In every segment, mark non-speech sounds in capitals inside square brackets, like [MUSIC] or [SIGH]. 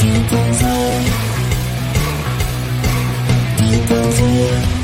Deep inside. Deep.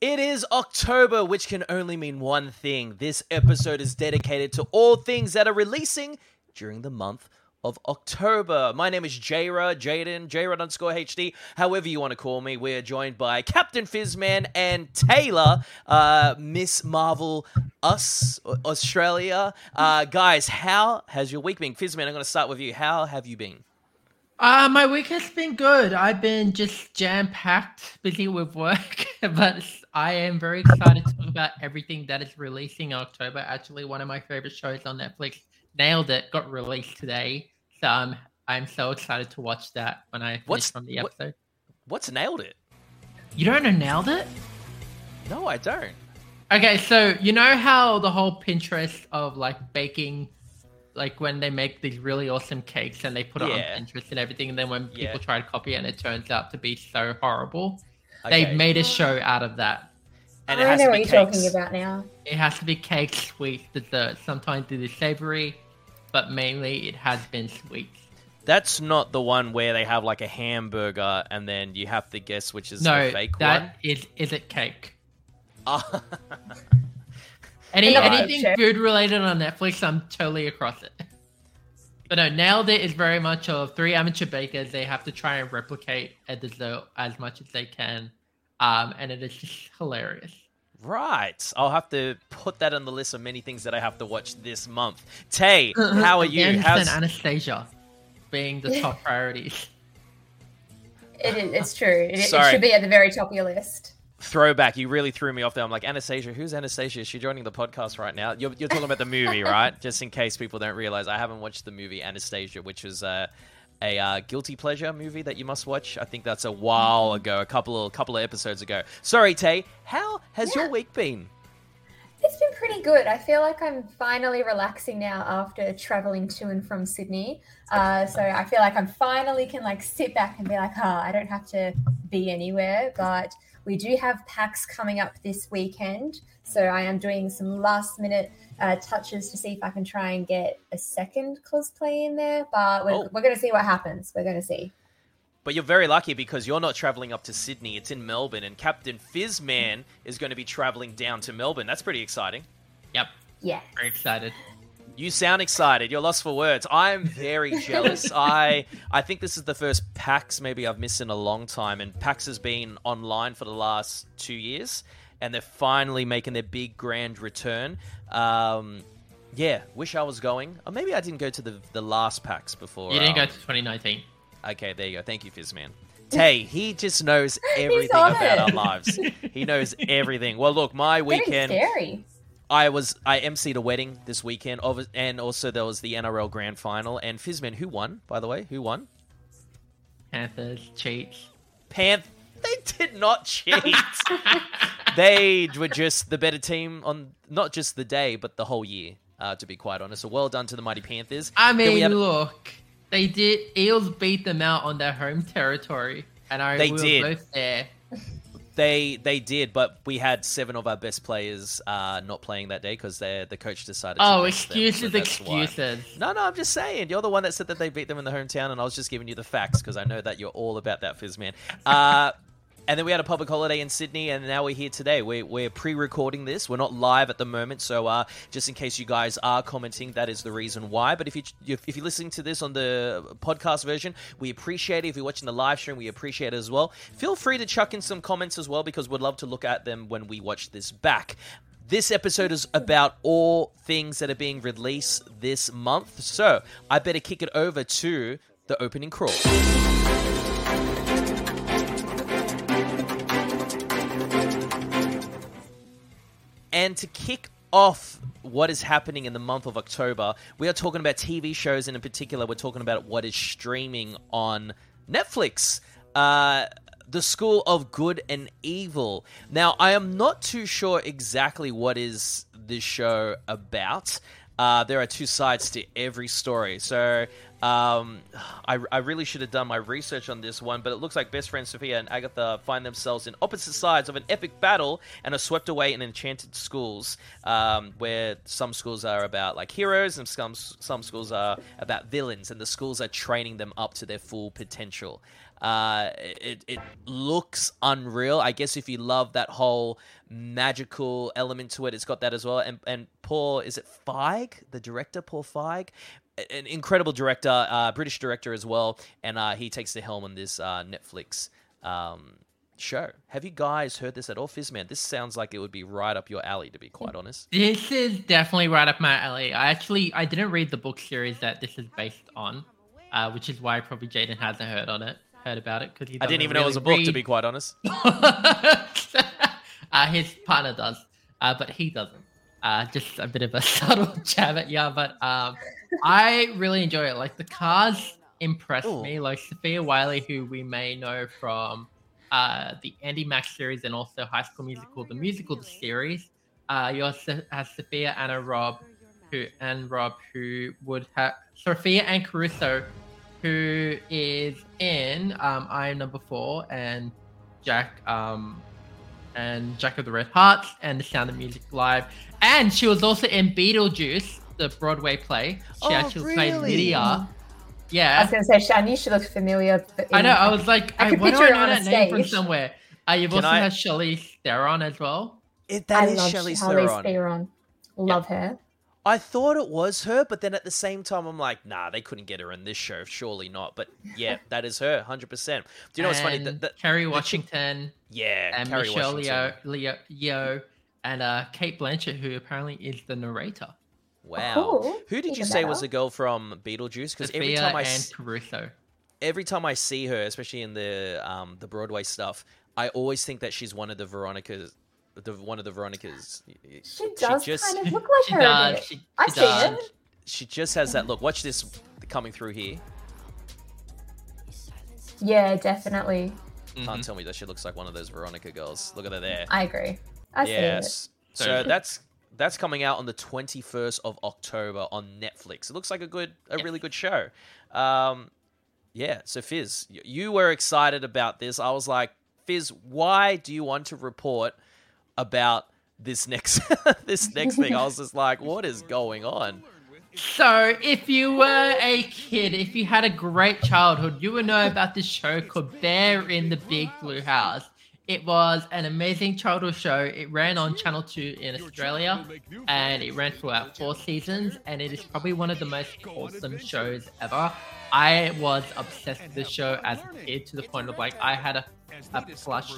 It is October, which can only mean one thing. This episode is dedicated to all things that are releasing during the month of October. My name is Jayra, Jaden, Jayra underscore HD, however you want to call me. We're joined by Captain Fizzman and Taylor, uh, Miss Marvel, us, Australia. Uh, guys, how has your week been? Fizzman, I'm going to start with you. How have you been? Uh, my week has been good. I've been just jam packed, busy with work, [LAUGHS] but I am very excited to talk about everything that is releasing in October. Actually, one of my favorite shows on Netflix, Nailed It, got released today. So I'm I'm so excited to watch that when I finish What's- from the what- episode. What's nailed it? You don't know Nailed It? No, I don't. Okay, so you know how the whole Pinterest of like baking, like when they make these really awesome cakes and they put it Yeah. on Pinterest and everything, and then when Yeah. people try to copy it and it turns out to be so horrible, Okay. they made a show out of that. and it I has know to what be you're talking about now. It has to be cake, sweet, dessert. Sometimes it is savory, but mainly it has been sweet. That's not the one where they have like a hamburger and then you have to guess which is no, the fake that one. is is it cake? [LAUGHS] Any Right. anything Sure. food related on Netflix, I'm totally across it. [LAUGHS] But no, nailed it is very much of three amateur bakers. They have to try and replicate a dessert as much as they can, um, and it is [LAUGHS] just hilarious. right. I'll have to put that on the list of many things that I have to watch this month. Tay, how are [LAUGHS] you? Again, How's and Anastasia being the top priorities. It is, it's true. It, it should be at the very top of your list. Throwback? You really threw me off there. I'm like, Anastasia, who's Anastasia? Is she joining the podcast right now? You're, you're talking about the movie, [LAUGHS] right? Just in case people don't realize, I haven't watched the movie Anastasia, which is uh, a uh, guilty pleasure movie that you must watch. I think that's a while ago, a couple of couple of episodes ago. Sorry, Tay. How has your week been? It's been pretty good. I feel like I'm finally relaxing now after traveling to and from Sydney. Uh, [LAUGHS] so I feel like I'm finally can like sit back and be like, oh, I don't have to be anywhere. But we do have PAX coming up this weekend. So I am doing some last minute uh, touches to see if I can try and get a second cosplay in there. But we're, Oh. we're going to see what happens. We're going to see. But you're very lucky because you're not traveling up to Sydney. It's in Melbourne, and Captain Fizzman is going to be traveling down to Melbourne. That's pretty exciting. Yep, Yeah. very excited. You sound excited. You're lost for words. I'm very [LAUGHS] jealous. I I think this is the first PAX maybe I've missed in a long time, and PAX has been online for the last two years, and they're finally making their big grand return. Um, yeah, wish I was going. Or maybe I didn't go to the the last PAX before. You didn't go um, to 2019. Okay, there you go. Thank you, Fizzman. Tay, he just knows [LAUGHS] everything about it. our lives. He knows everything. Well, look, my Getting weekend, scary. I was I emceed a wedding this weekend, and also there was the NRL Grand Final. And Fizzman, who won? By the way, who won? Panthers cheats. Panth. They did not cheat. [LAUGHS] they were just the better team on not just the day, but the whole year. Uh, to be quite honest, so well done to the mighty Panthers. I mean, had- look, they did. Eels beat them out on their home territory, and I They we were did. both there. They they did, but we had seven of our best players uh, not playing that day because the coach decided. to Oh, bench them, so excuses, why. No, no, I'm just saying. You're the one that said that they beat them in the hometown, and I was just giving you the facts because I know that you're all about that, Fizzman. Uh, and then we had a public holiday in Sydney, and now we're here today. We're, we're pre-recording this. We're not live at the moment, so uh, just in case you guys are commenting, that is the reason why. But if you if you're listening to this on the podcast version, we appreciate it. If you're watching the live stream, we appreciate it as well. Feel free to chuck in some comments as well because we'd love to look at them when we watch this back. This episode is about all things that are being released this month. So I better kick it over to the opening crawl. And to kick off what is happening in the month of October, we are talking about TV shows, and in particular, we're talking about what is streaming on Netflix. Uh, the School of Good and Evil. Now, I am not too sure exactly what is this show about. Uh, there are two sides to every story. So um, I, I, really should have done my research on this one, but it looks like best friends Sophia and Agatha find themselves in opposite sides of an epic battle and are swept away in enchanted schools, um, where some schools are about like heroes and some some schools are about villains, and the schools are training them up to their full potential. Uh, it, it looks unreal. I guess if you love that whole magical element to it, it's got that as well. And and Paul, is it Feig, the director, Paul Feig, an incredible director, uh, British director as well, and uh, he takes the helm on this uh, Netflix um, show. Have you guys heard this at all, Fizzman? This sounds like it would be right up your alley, to be quite honest. This is definitely right up my alley. I actually I didn't read the book series that this is based on, uh, which is why probably Jaden hasn't heard on it, heard about it because he. I didn't even really know it was a book, read. to be quite honest. [LAUGHS] uh, his partner does, uh, but he doesn't. Uh, just a bit of a [LAUGHS] subtle jab at you, but um, I really enjoy it. Like the cars impress Ooh. me. Like Sofia Wylie, who we may know from uh, the Andi Mack series and also High School Musical, the musical the series. Uh, you also have Sophia Anna Rob, who and Rob, who would have Sophia Anne Caruso, who is in um, I Am Number Four and Jack um, and Jack of the Red Hearts and The Sound of Music Live, and she was also in Beetlejuice, the Broadway play. She Oh, actually played really? Yeah. I was going to say, Shani, she looks familiar. I know. I was like, I I, could why picture I her know on a that name from somewhere? Uh, you've Can also I- had Charlize Theron as well. It, that I is love Shelley Charlize Theron. Theron. Love her. I thought it was her, but then at the same time, I'm like, nah, they couldn't get her in this show. Surely not. But yeah, [LAUGHS] that is her, hundred percent. Do you know what's funny? And That, that, Kerry chick- Washington yeah, and Kerry Michelle Washington. Leo, Leo, Leo, and uh, Cate Blanchett, who apparently is the narrator. Wow. Cool. Who did you Even say was the girl from Beetlejuice? Because every time I and s- Caruso. every time I see her, especially in the um the Broadway stuff, I always think that she's one of the Veronicas. The one of the Veronicas. She does just kind of look like She her a does. bit. She, I've she seen does. it. she just has that look. Watch this coming through here. Yeah, definitely. Mhm. Can't tell me that she looks like one of those Veronica girls. Look at her there. I agree. I see it. yes. So So- that's that's coming out on the 21st of October on Netflix. It looks like a good a really good show. Um yeah, so Fizz, you were excited about this. I was like, Fizz, why do you want to report about this next [LAUGHS] this next thing? I was just like, what is going on? So, if you were a kid, if you had a great childhood, you would know about this show called Bear in the Big Blue House. It was an amazing childhood show. It ran on Channel 2 in Australia and it ran throughout four seasons. And it is probably one of the most wholesome shows ever. I was obsessed with this show as a kid to the point of like, I had a, a plush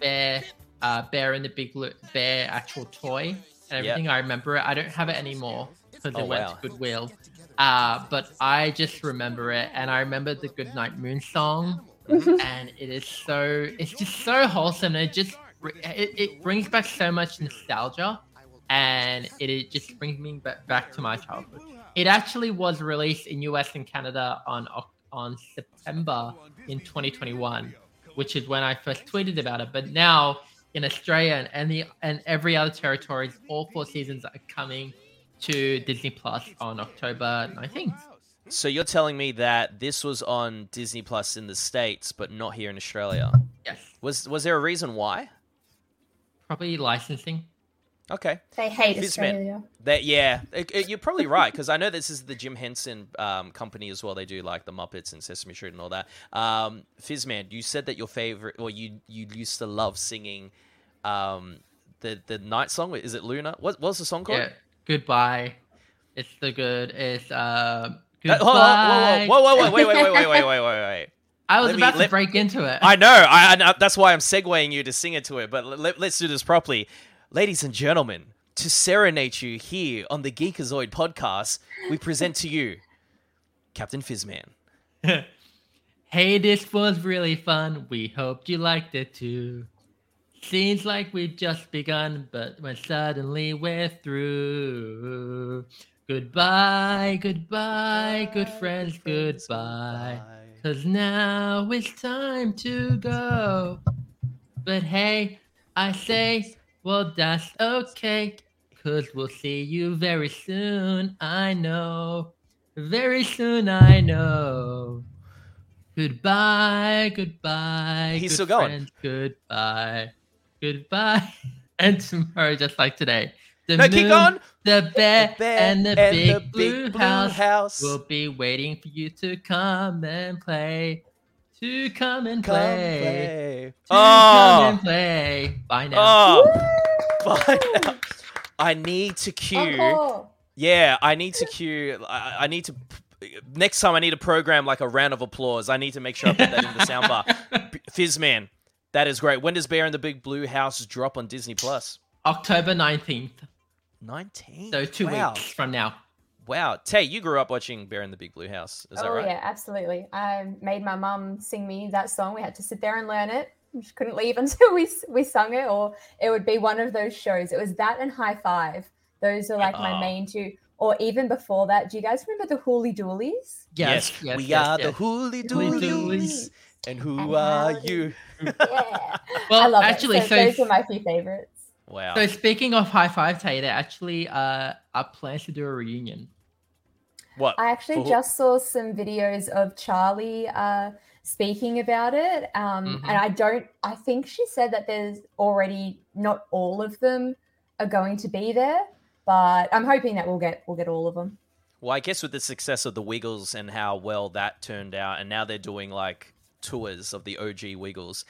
bear, uh, bear in the big blue bear actual toy and Yep. everything. I remember it. I don't have it anymore because Oh, it went wow. to Goodwill. Uh, but I just remember it, and I remember the Goodnight Moon song, Mm-hmm. and it is so it's just so wholesome. And it just it, it brings back so much nostalgia, and it, it just brings me back, back to my childhood. It actually was released in US and Canada on on September in 2021, which is when I first tweeted about it. But now in Australia and, and the and every other territories, all four seasons are coming to Disney Plus on October 19th. So you're telling me that this was on Disney Plus in the States, but not here in Australia. Yes, Was was there a reason why? probably licensing. Okay. They hate Fizz. Australia. That yeah, it- it- you're probably right because I know this is the Jim Henson um, company as well. They do like the Muppets and Sesame Street and all that. Um, Fizzman, you said that your favorite, or you you used to love singing um, the the night song. Is it Luna? What what's the song called? Yeah, goodbye. It's the good. It's uh. Uh, whoa, whoa, whoa, whoa, whoa, wait, wait, wait, wait, wait, wait, wait. [LAUGHS] I was let about me, to let, break into it. I know. I, I, that's why I'm segueing you to sing it to it. But let, let's do this properly, ladies and gentlemen. To serenade you here on the Geekazoid podcast, we present to you Captain Fizzman. [LAUGHS] hey, this was really fun. We hoped you liked it too. Seems like we've just begun, but when suddenly we're through. Goodbye, goodbye, good friends, goodbye. Cause now it's time to go. But hey, I say, well, that's okay. Cause we'll see you very soon, I know. Very soon, I know. Goodbye, goodbye. He's good still going. friends, Goodbye, goodbye. [LAUGHS] And tomorrow, just like today, the No, keep moon, going. the bear, The bear and the and big, the blue, big blue house, house. will be waiting for you to come and play. To come and Come play. play. To come ah. and Oh, play. Bye now. oh, [LAUGHS] bye now. I need to cue. Encore. Yeah, I need to cue. I, I need to. Next time, I need to program like a round of applause. I need to make sure I put that in the soundbar. [LAUGHS] B- Fizzman, that is great. When does Bear in the Big Blue House drop on Disney Plus? October 19th. 19. So two wow. weeks from now. Wow. Tay, you grew up watching Bear in the Big Blue House. Is that oh right? yeah, absolutely. I made my mum sing me that song. We had to sit there and learn it. We just couldn't leave [LAUGHS] until we we sung it, or it would be one of those shows. It was that and High Five. Those are like Oh. my ah. main two. Or even before that, do you guys remember the Hooley Dooleys? Yes, yes, we yes, are the yes. Hooley Hooley Dooleys. Dooleys. And who And are how you? [LAUGHS] Yeah, Well, I love actually, it. So, so, those are my few favorites. Wow. so speaking of high five, Tay, they actually uh, are plans to do a reunion. what? I actually For- just saw some videos of Charlie uh, speaking about it, um, Mhm. and I don't. I think she said that there's already not all of them are going to be there, but I'm hoping that we'll get we'll get all of them. Well, I guess with the success of the Wiggles and how well that turned out, and now they're doing like tours of the OG Wiggles.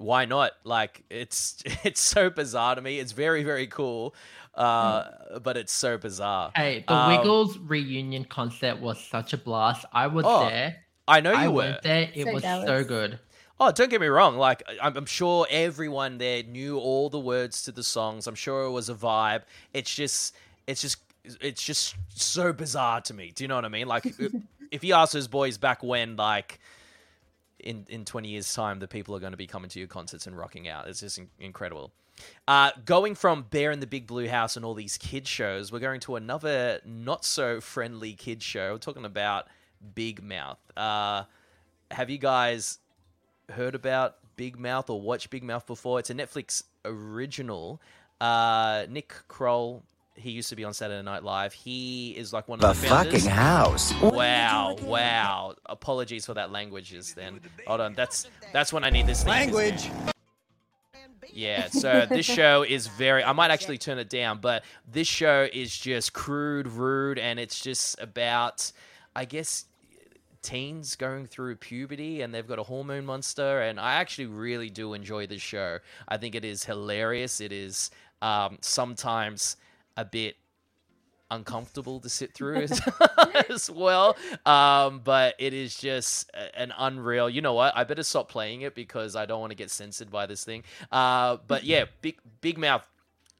Why not? Like it's [LAUGHS] it's so bizarre to me. It's very very cool, uh, but it's so bizarre. Hey, the Um, Wiggles reunion concert was such a blast. I was Oh, there. I know you I were. went there. It So was so good. Oh, don't get me wrong. Like I'm, I'm sure everyone there knew all the words to the songs. I'm sure it was a vibe. It's just, it's just, it's just so bizarre to me. Do you know what I mean? Like, if- [LAUGHS] if you ask those boys back when, like, in in 20 years' time, the people are going to be coming to your concerts and rocking out. It's just in- incredible. Uh, going from Bear in the Big Blue House and all these kid shows, we're going to another not so friendly kid show. We're talking about Big Mouth. Uh, have you guys heard about Big Mouth or watched Big Mouth before? It's a Netflix original. Uh, Nick Kroll, he used to be on Saturday Night Live. He is like one of the founders. fucking house. Wow, wow. Apologies for that language just then. Hold on, that's that's when I need this thing. Language. Yeah, so this show is very I might actually turn it down, but this show is just crude, rude, and it's just about I guess teens going through puberty and they've got a hormone monster and I actually really do enjoy this show. I think it is hilarious. It is um, sometimes a bit uncomfortable to sit through as, [LAUGHS] as well. Um, but it is just an unreal. You know what? I better stop playing it because I don't want to get censored by this thing. Uh, but yeah, [LAUGHS] big big mouth.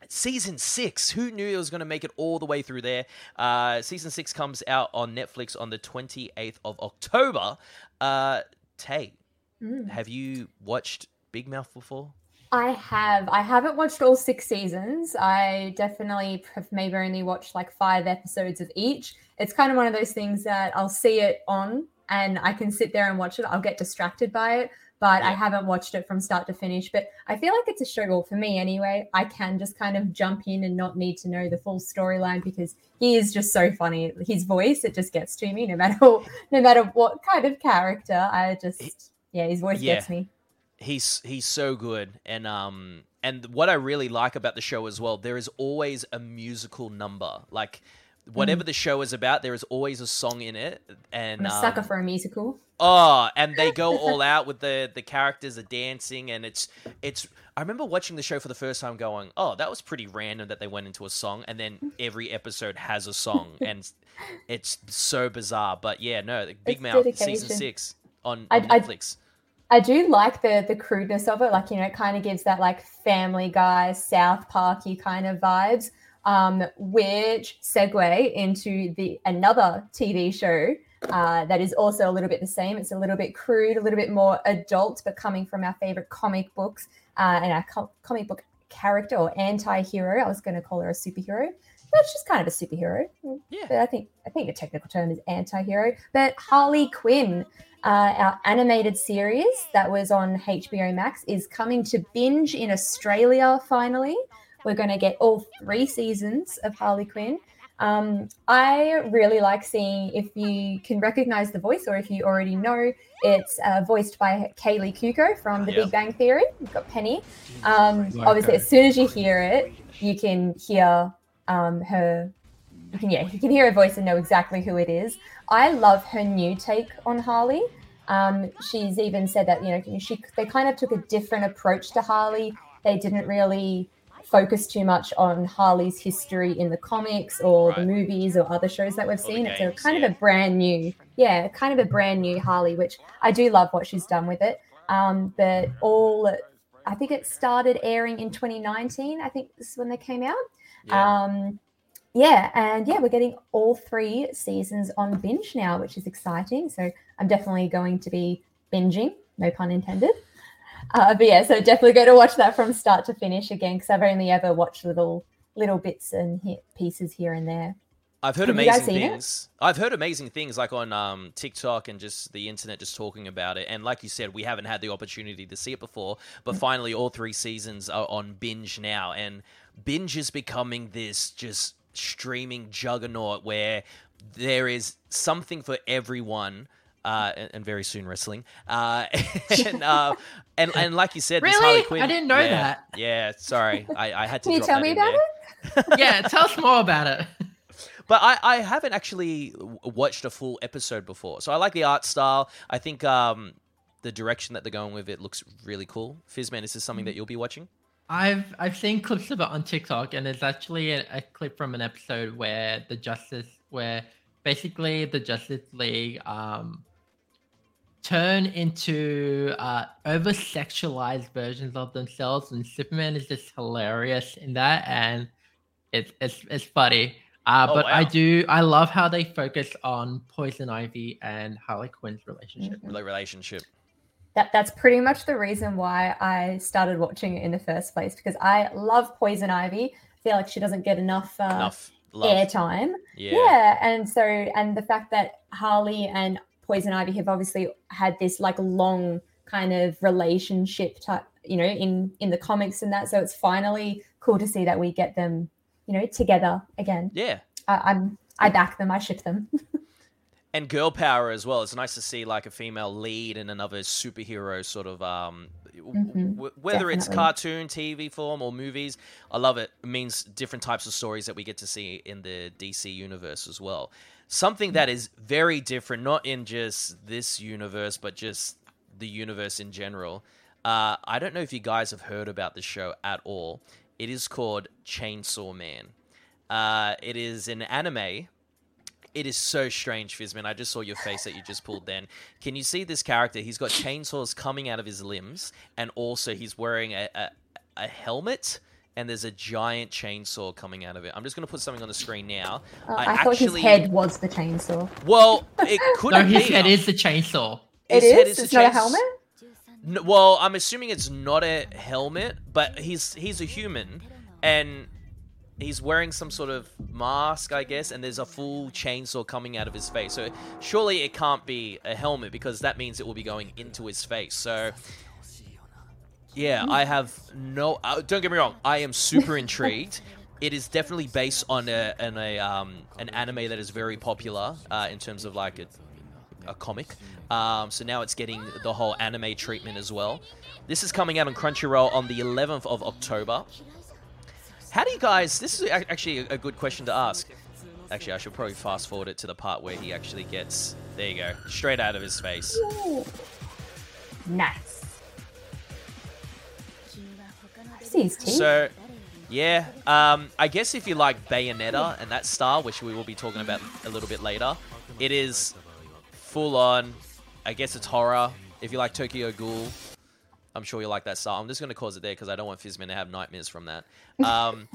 Season six. Who knew it was going to make it all the way through there? Uh, season six comes out on Netflix on the twenty eighth of October. Uh, Tay, Mm. have you watched Big Mouth before? I have. I haven't watched all six seasons. I definitely have maybe only watched like five episodes of each. It's kind of one of those things that I'll see it on and I can sit there and watch it. I'll get distracted by it, but I haven't watched it from start to finish. But I feel like it's a struggle for me anyway, I can just kind of jump in and not need to know the full storyline because he is just so funny. His voice, it just gets to me no matter [LAUGHS] no matter what kind of character. I just yeah, his voice Yeah. gets me. He's he's so good. And um and what i really like about the show as well there is always a musical number. Like whatever the show is about there is always a song in it. And I'm a sucker um, for a musical. oh and they go [LAUGHS] all out with the the characters are dancing and it's it's i remember watching the show for the first time going oh that was pretty random that they went into a song and then every episode has a song [LAUGHS] and it's so bizarre. But yeah no big It's mouth season six on, on I- netflix I do like the the crudeness of it. Like you know, it kind of gives that like Family Guy, South Parky kind of vibes. Um, which segue into the another TV show uh, that is also a little bit the same. It's a little bit crude, a little bit more adult, but coming from our favorite comic books uh, and our co- comic book character or anti-hero. I was going to call her a superhero. But she's kind of a superhero. Yeah. But I think I think the technical term is anti-hero. But Harley Quinn, uh, our animated series that was on HBO Max, is coming to binge in Australia finally. We're going to get all three seasons of Harley Quinn. Um, I really like seeing if you can recognize the voice or if you already know it's uh, voiced by Kaley Cuoco from The Yeah. Big Bang Theory. You've got Penny. Um, obviously, as soon as you hear it, you can hear um, her. You can yeah, you can hear her voice and know exactly who it is. I love her new take on Harley. Um, she's even said that you know she they kind of took a different approach to Harley. They didn't really focus too much on Harley's history in the comics or the movies or other shows that we've seen. It's a kind yeah. of a brand new, yeah, kind of a brand new Harley, which I do love what she's done with it. Um, but all, I think it started airing in 2019. I think this is when they came out. Yeah. Um, yeah, and yeah, we're getting all three seasons on binge now, which is exciting. So I'm definitely going to be binging, no pun intended. Uh, but yeah, so definitely going to watch that from start to finish again because I've only ever watched little little bits and hit pieces here and there. I've heard Have amazing seen it? things. I've heard amazing things like on um, TikTok and just the internet just talking about it. And like you said, we haven't had the opportunity to see it before, but Mm. finally all three seasons are on binge now. And binge is becoming this just streaming juggernaut where there is something for everyone. Uh, and, and very soon wrestling. Uh, [LAUGHS] and, uh, and and like you said, Really? Harley Quinn. I didn't know yeah, that. Yeah, sorry, I, I had to. Can you tell that me about there. it? [LAUGHS] yeah, tell us more about it. But I, I haven't actually watched a full episode before. So I like the art style. I think um, the direction that they're going with it looks really cool. Fizzman, is this something that you'll be watching? I've I've seen clips of it on TikTok, and it's actually a, a clip from an episode where the Justice, where basically the Justice League um turn into uh over sexualized versions of themselves, and Superman is just hilarious in that, and it's it's it's funny. Uh, Oh, but I do I love how they focus on Poison Ivy and Harley Quinn's relationship. Mhm. Relationship. That that's pretty much the reason why I started watching it in the first place because I love Poison Ivy. I feel like she doesn't get enough, uh, Enough airtime. Yeah. Yeah, and so and the fact that Harley and Poison Ivy have obviously had this like long kind of relationship type, you know, in in the comics and that. So it's finally cool to see that we get them, you know, together again. Yeah. I, I'm I back them. I ship them. [LAUGHS] And girl power as well. It's nice to see like a female lead in another superhero sort of um Mhm, w- whether it's cartoon, TV form or movies. I love it. It means different types of stories that we get to see in the DC universe as well. Something that is very different, not in just this universe, but just the universe in general. Uh, I don't know if you guys have heard about this show at all. It is called Chainsaw Man. Uh, it is an anime it is so strange, Fizzman. I just saw your face that you just pulled then. Can you see this character? He's got chainsaws coming out of his limbs, and also he's wearing a, a, a helmet, and there's a giant chainsaw coming out of it. I'm just going to put something on the screen now. Uh, I I, thought actually- his head was the chainsaw. Well, it [LAUGHS] could No, be. his head is the chainsaw. It His head is. the It's not a helmet. N- well, I'm assuming it's not a helmet, but he's he's a human, and he's wearing some sort of mask, I guess, and there's a full chainsaw coming out of his face. So surely it can't be a helmet because that means it will be going into his face. So yeah, I have no. Uh, don't get me wrong, I am super intrigued. [LAUGHS] It is definitely based on a, an a um, an anime that is very popular uh, in terms of like a, a comic. Um, so now it's getting the whole anime treatment as well. This is coming out on Crunchyroll on the 11th of October. How do you guys? This is actually a, a good question to ask. Actually, I should probably fast forward it to the part where he actually gets. There you go, straight out of his face. Ooh. Nice. I see his teeth. So, yeah, um, I guess if you like Bayonetta and that style, which we will be talking about a little bit later, it is full on. I guess it's horror. If you like Tokyo Ghoul, I'm sure you like that style. I'm just going to cause it there because I don't want Fizzman to have nightmares from that. [LAUGHS] Um,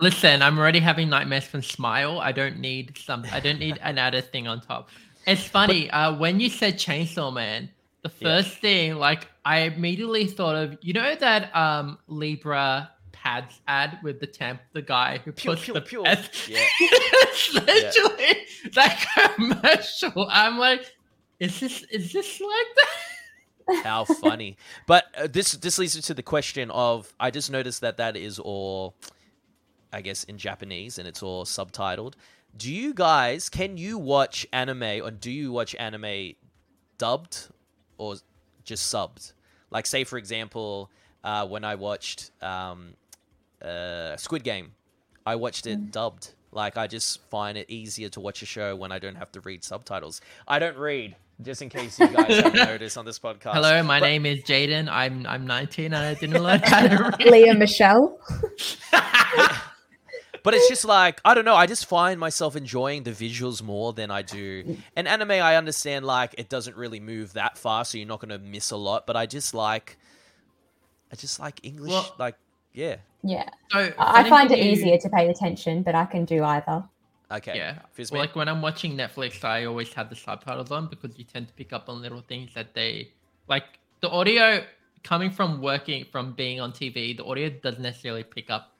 Listen, I'm already having nightmares from Smile. I don't need some. I don't need an added thing on top. It's funny. Uh, when you said Chainsaw Man, the Yeah. first thing, like, I immediately thought of you know that um Libra pads ad with the temp, the guy who Pew, puts pew, the pew. pads. Yeah. [LAUGHS] it's literally that [LAUGHS] commercial. I'm like, is this is this like that? How funny! But uh, this this leads me to the question of I just noticed that that is all, I guess, in Japanese and it's all subtitled. Do you guys can you watch anime or do you watch anime dubbed or just subbed? Like, say for example, uh, when I watched um, uh, Squid Game, I watched it dubbed. Like, I just find it easier to watch a show when I don't have to read subtitles. I don't read, just in case you guys haven't [LAUGHS] noticed on this podcast. Hello, my But- name is Jaden. I'm I'm 19 and I didn't learn how to [LAUGHS] read. Lea Michele. [LAUGHS] but it's just like I don't know. I just find myself enjoying the visuals more than I do. And anime, I understand like it doesn't really move that fast, so you're not going to miss a lot. But I just like, I just like English. Well- like, yeah, Yeah. So I find it you- easier to pay attention, but I can do either. Okay, Yeah. Fizz Well, like when I'm watching Netflix, I always have the subtitles on because you tend to pick up on little things that they like. The audio coming from working from being on TV, the audio doesn't necessarily pick up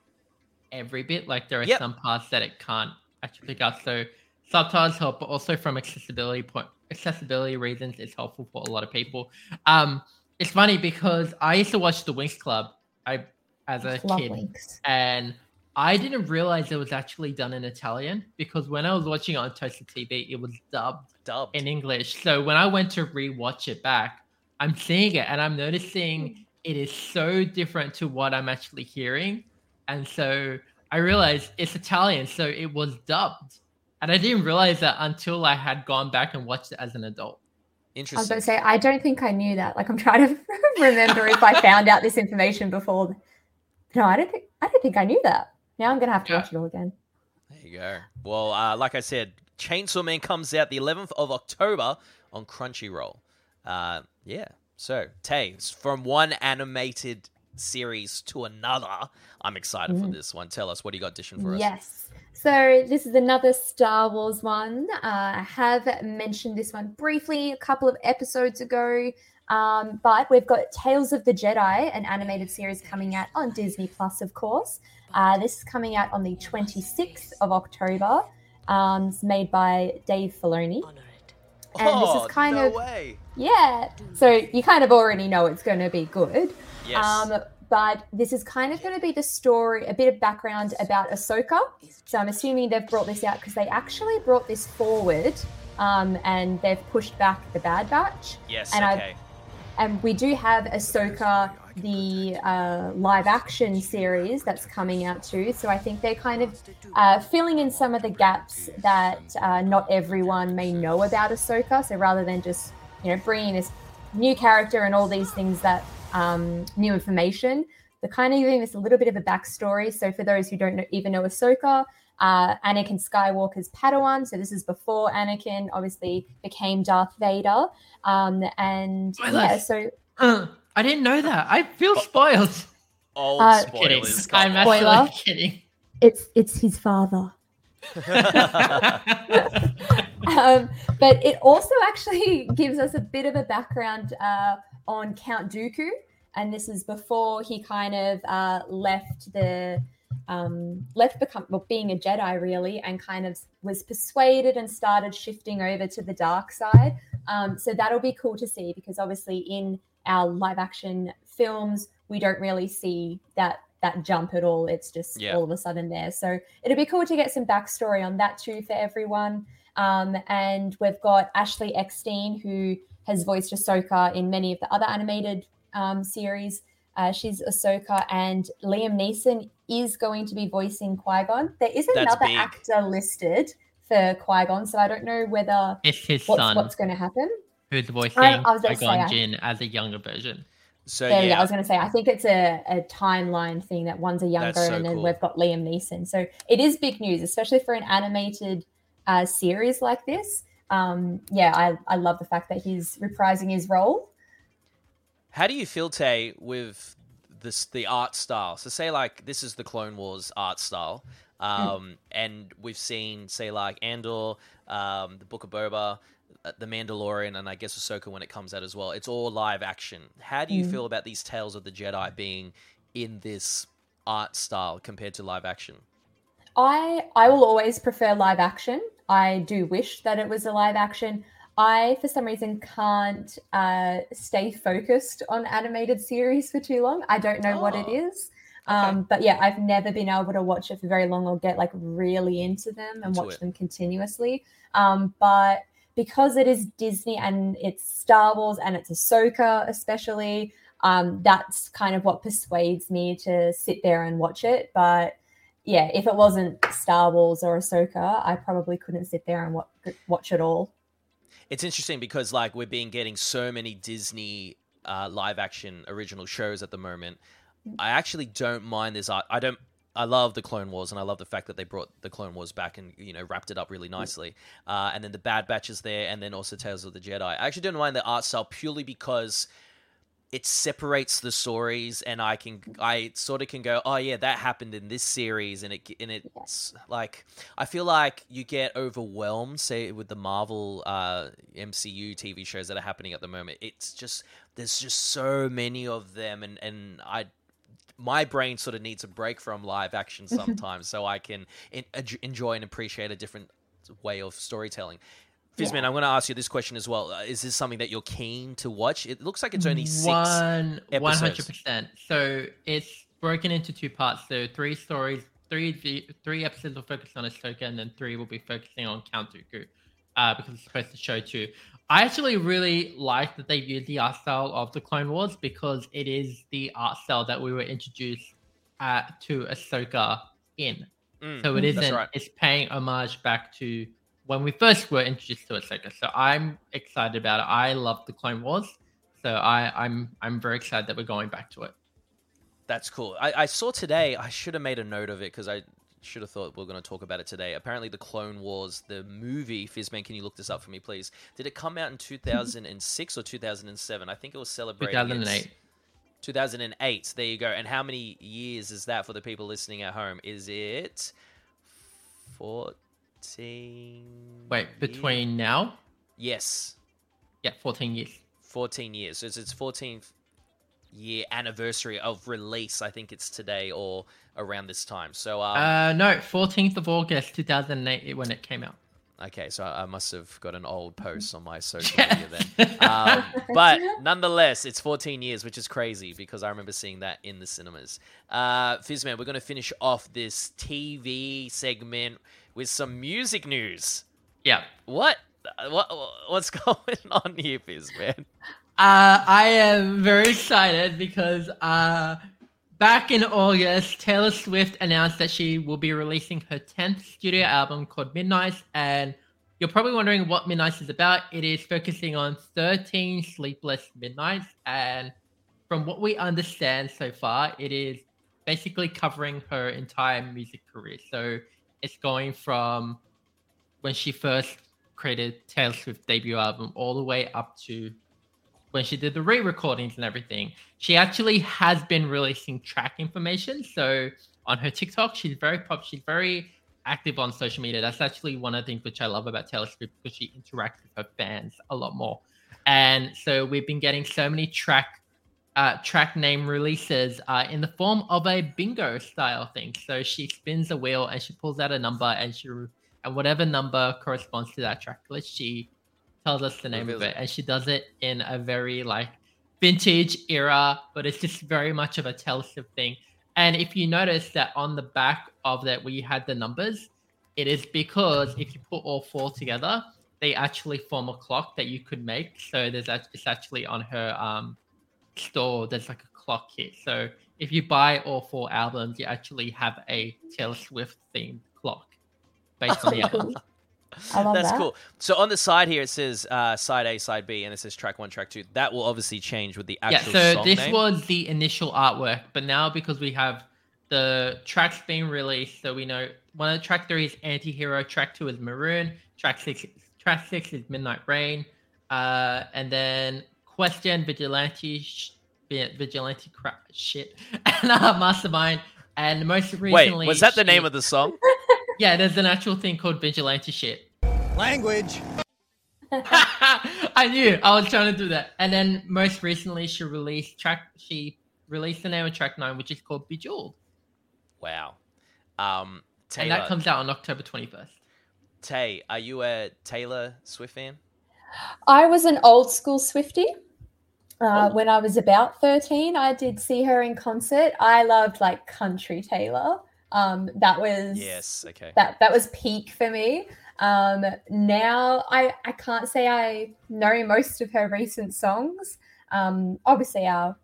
every bit. Like there are Yep. some parts that it can't actually pick up. So subtitles help, but also from accessibility point accessibility reasons, it's helpful for a lot of people. Um, it's funny because I used to watch The Winx Club. I as a Love kid Winx. and I didn't realize it was actually done in Italian because when I was watching it on Toasted TV, it was dubbed dubbed. in English. So when I went to rewatch it back, I'm seeing it and I'm noticing it is so different to what I'm actually hearing. And so I realized it's Italian, so it was dubbed. And I didn't realize that until I had gone back and watched it as an adult. Interesting. I was going to say, I don't think I knew that. Like, I'm trying to [LAUGHS] remember if I found out this information before. No, I don't think I don't think I knew that. Now I'm going to have to Yeah. watch it all again. There you go. Well, uh, like I said, Chainsaw Man comes out the 11th of October on Crunchyroll. Uh, yeah. So, Tay, from one animated series to another, I'm excited for Mm. this one. Tell us, what do you got dishing for us? Yes. So this is another Star Wars one. Uh, I have mentioned this one briefly a couple of episodes ago, um, but we've got Tales of the Jedi, an animated series coming out on Disney Plus, of course. Uh, this is coming out on the 26th of October. Um, it's made by Dave Filoni. And this is Oh, kind no of- way. Yeah. So you kind of already know it's going to be good. Yes. Um, but this is kind of going to be the story, a bit of background about Ahsoka. So I'm assuming they've brought this out because they actually brought this forward um, and they've pushed back the Bad Batch. yes, and I- okay. And we do have Ahsoka, the uh, live action series that's coming out too. So I think they're kind of uh, filling in some of the gaps that uh, not everyone may know about Ahsoka. So rather than just you know bringing this new character and all these things that um, new information, they're kind of giving us a little bit of a backstory. So for those who don't know, even know Ahsoka, uh, Anakin Skywalker's Padawan. So this is before Anakin obviously became Darth Vader. Um, and Spoilers. yeah, so Uh, I didn't know that. I feel spoiled. Old uh, Kidding. spoilers. I'm come on. Spoiler. actually kidding. it's it's his father. [LAUGHS] um, but it also actually [LAUGHS] gives us a bit of a background uh, on Count Dooku, and this is before he kind of uh, left the um, left become well, being a Jedi really, and kind of was persuaded and started shifting over to the dark side. Um, so that'll be cool to see because obviously in our live action films we don't really see that that jump at all. It's just Yeah. all of a sudden there. So it'd be cool to get some backstory on that too for everyone. Um, and we've got Ashley Eckstein, who has voiced Ahsoka in many of the other animated um, series. Uh, she's Ahsoka, and Liam Neeson is going to be voicing Qui Gon. There is another actor listed for Qui Gon, so I don't know whether It's his what's, son what's going to happen. Who's voicing I was gonna Qui-Gon say, Jinn as a younger version. So There yeah, I was going to say, I think it's a, a timeline thing that one's a younger, so and then cool. we've got Liam Neeson. So it is big news, especially for an animated uh, series like this. Um, yeah, I, I love the fact that he's reprising his role. How do you feel, Tay, with this the art style? So say like this is the Clone Wars art style, um, and we've seen say like Andor, um, the Book of Boba, the Mandalorian, and I guess Ahsoka when it comes out as well. It's all live action. How do you Mm. feel about these Tales of the Jedi being in this art style compared to live action? I I will always prefer live action. I do wish that it was a live action. I, for some reason, can't uh, stay focused on animated series for too long. I don't know what it is. Oh, is. Um, but yeah, I've never been able to watch it for very long or get like really into them and Into watch it. them continuously. Um, but because it is Disney and it's Star Wars and it's Ahsoka, especially, um, that's kind of what persuades me to sit there and watch it. But yeah, if it wasn't Star Wars or Ahsoka, I probably couldn't sit there and watch, watch it all. It's interesting because like we're being getting so many Disney uh, live action original shows at the moment. I actually don't mind this art. I don't. I love the Clone Wars, and I love the fact that they brought the Clone Wars back and you know wrapped it up really nicely. Uh, and then the Bad Batch is there, and then also Tales of the Jedi. I actually don't mind the art style purely because it separates the stories, and I can I sort of can go, oh yeah, that happened in this series, and it and it's like I feel like you get overwhelmed, say with the Marvel uh, MCU TV shows that are happening at the moment. It's just there's just so many of them, and and I my brain sort of needs a break from live action [LAUGHS] sometimes, so I can en- enjoy and appreciate a different way of storytelling. Fizzman, Yeah. I'm going to ask you this question as well. Uh, Is this something that you're keen to watch? It looks like it's only six. One one episodes. hundred percent. So it's broken into two parts. So three stories, three three episodes will focus on Ahsoka, and then three will be focusing on Count Dooku, uh, because it's supposed to show two. I actually really like that they've used the art style of the Clone Wars because it is the art style that we were introduced uh, to Ahsoka in. Mm, So it that's isn't. right. It's paying homage back to when we first were introduced to Ahsoka. So I'm excited about it. I love the Clone Wars. So I, I'm I'm very excited that we're going back to it. That's cool. I, I saw today. I should have made a note of it because I should have thought we are going to talk about it today. Apparently, the Clone Wars, the movie. Fizzman, can you look this up for me, please? Did it come out in 2006 or 2007? I think it was celebrated. 2008. 2008. There you go. And how many years is that for the people listening at home? Is it 14? Wait, years? between now, Yes. yeah, 14 years. 14 years. So it's its 14th year anniversary of release. I think it's today or around this time. So, um, Uh, no, 14th of August 2008 when it came out. okay, so I must have got an old post on my [LAUGHS] social Yeah. media then. Um, [LAUGHS] but nonetheless, it's 14 years, which is crazy because I remember seeing that in the cinemas. Uh, Fizzman, we're going to finish off this TV segment with some music news. Yeah. What? What? What's [LAUGHS] going on here, Fizzman? Uh, I am very excited because uh, back in August, Taylor Swift announced that she will be releasing her 10th studio album called Midnight. And you're probably wondering what Midnight is about. It is focusing on 13 sleepless midnights. And from what we understand so far, it is basically covering her entire music career. So it's going from when she first created Taylor Swift debut album all the way up to when she did the re-recordings and everything. She actually has been releasing track information. So on her TikTok, she's very pop. She's very active on social media. That's actually one of the things which I love about Taylor Swift because she interacts with her fans a lot more. And so we've been getting so many track uh, track name releases uh, in the form of a bingo style thing. So she spins a wheel and she pulls out a number and she and whatever number corresponds to that track list, she tells us the name Reveals of it. it. And she does it in a very like vintage era, but it's just very much of a Taylor Swift thing. And if you notice that on the back of that we had the numbers, it is because if you put all four together, they actually form a clock that you could make. So there's act- it's actually on her um store. There's like a clock kit. So if you buy all four albums, you actually have a Taylor Swift themed clock based on the albums. I love That's that. cool. So on the side here, it says uh, side A, side B, and it says track one, track two. That will obviously change with the actual. Yeah, actual so song this name. was the initial artwork, but now because we have the tracks being released, so we know one of track three is Anti-Hero, track two is Maroon, track six track six is Midnight Rain, uh, and then Question, Vigilante, sh- Vigilante crap shit, [LAUGHS] and uh, Mastermind, and most recently, Wait, was that the name she- of the song? [LAUGHS] Yeah, there's an actual thing called Vigilante shit. Language. [LAUGHS] I knew I was trying to do that. And then most recently, she released track. She released the name of track nine, which is called Bejeweled, Wow. Um, and that comes out on October twenty first. Tay, are you a Taylor Swift fan? I was an old school Swifty. Uh, Oh. When I was about 13, I did see her in concert. I loved like country Taylor. Um, that was Yes. Okay. that that was peak for me. Um, now I I can't say I know most of her recent songs. Um, obviously our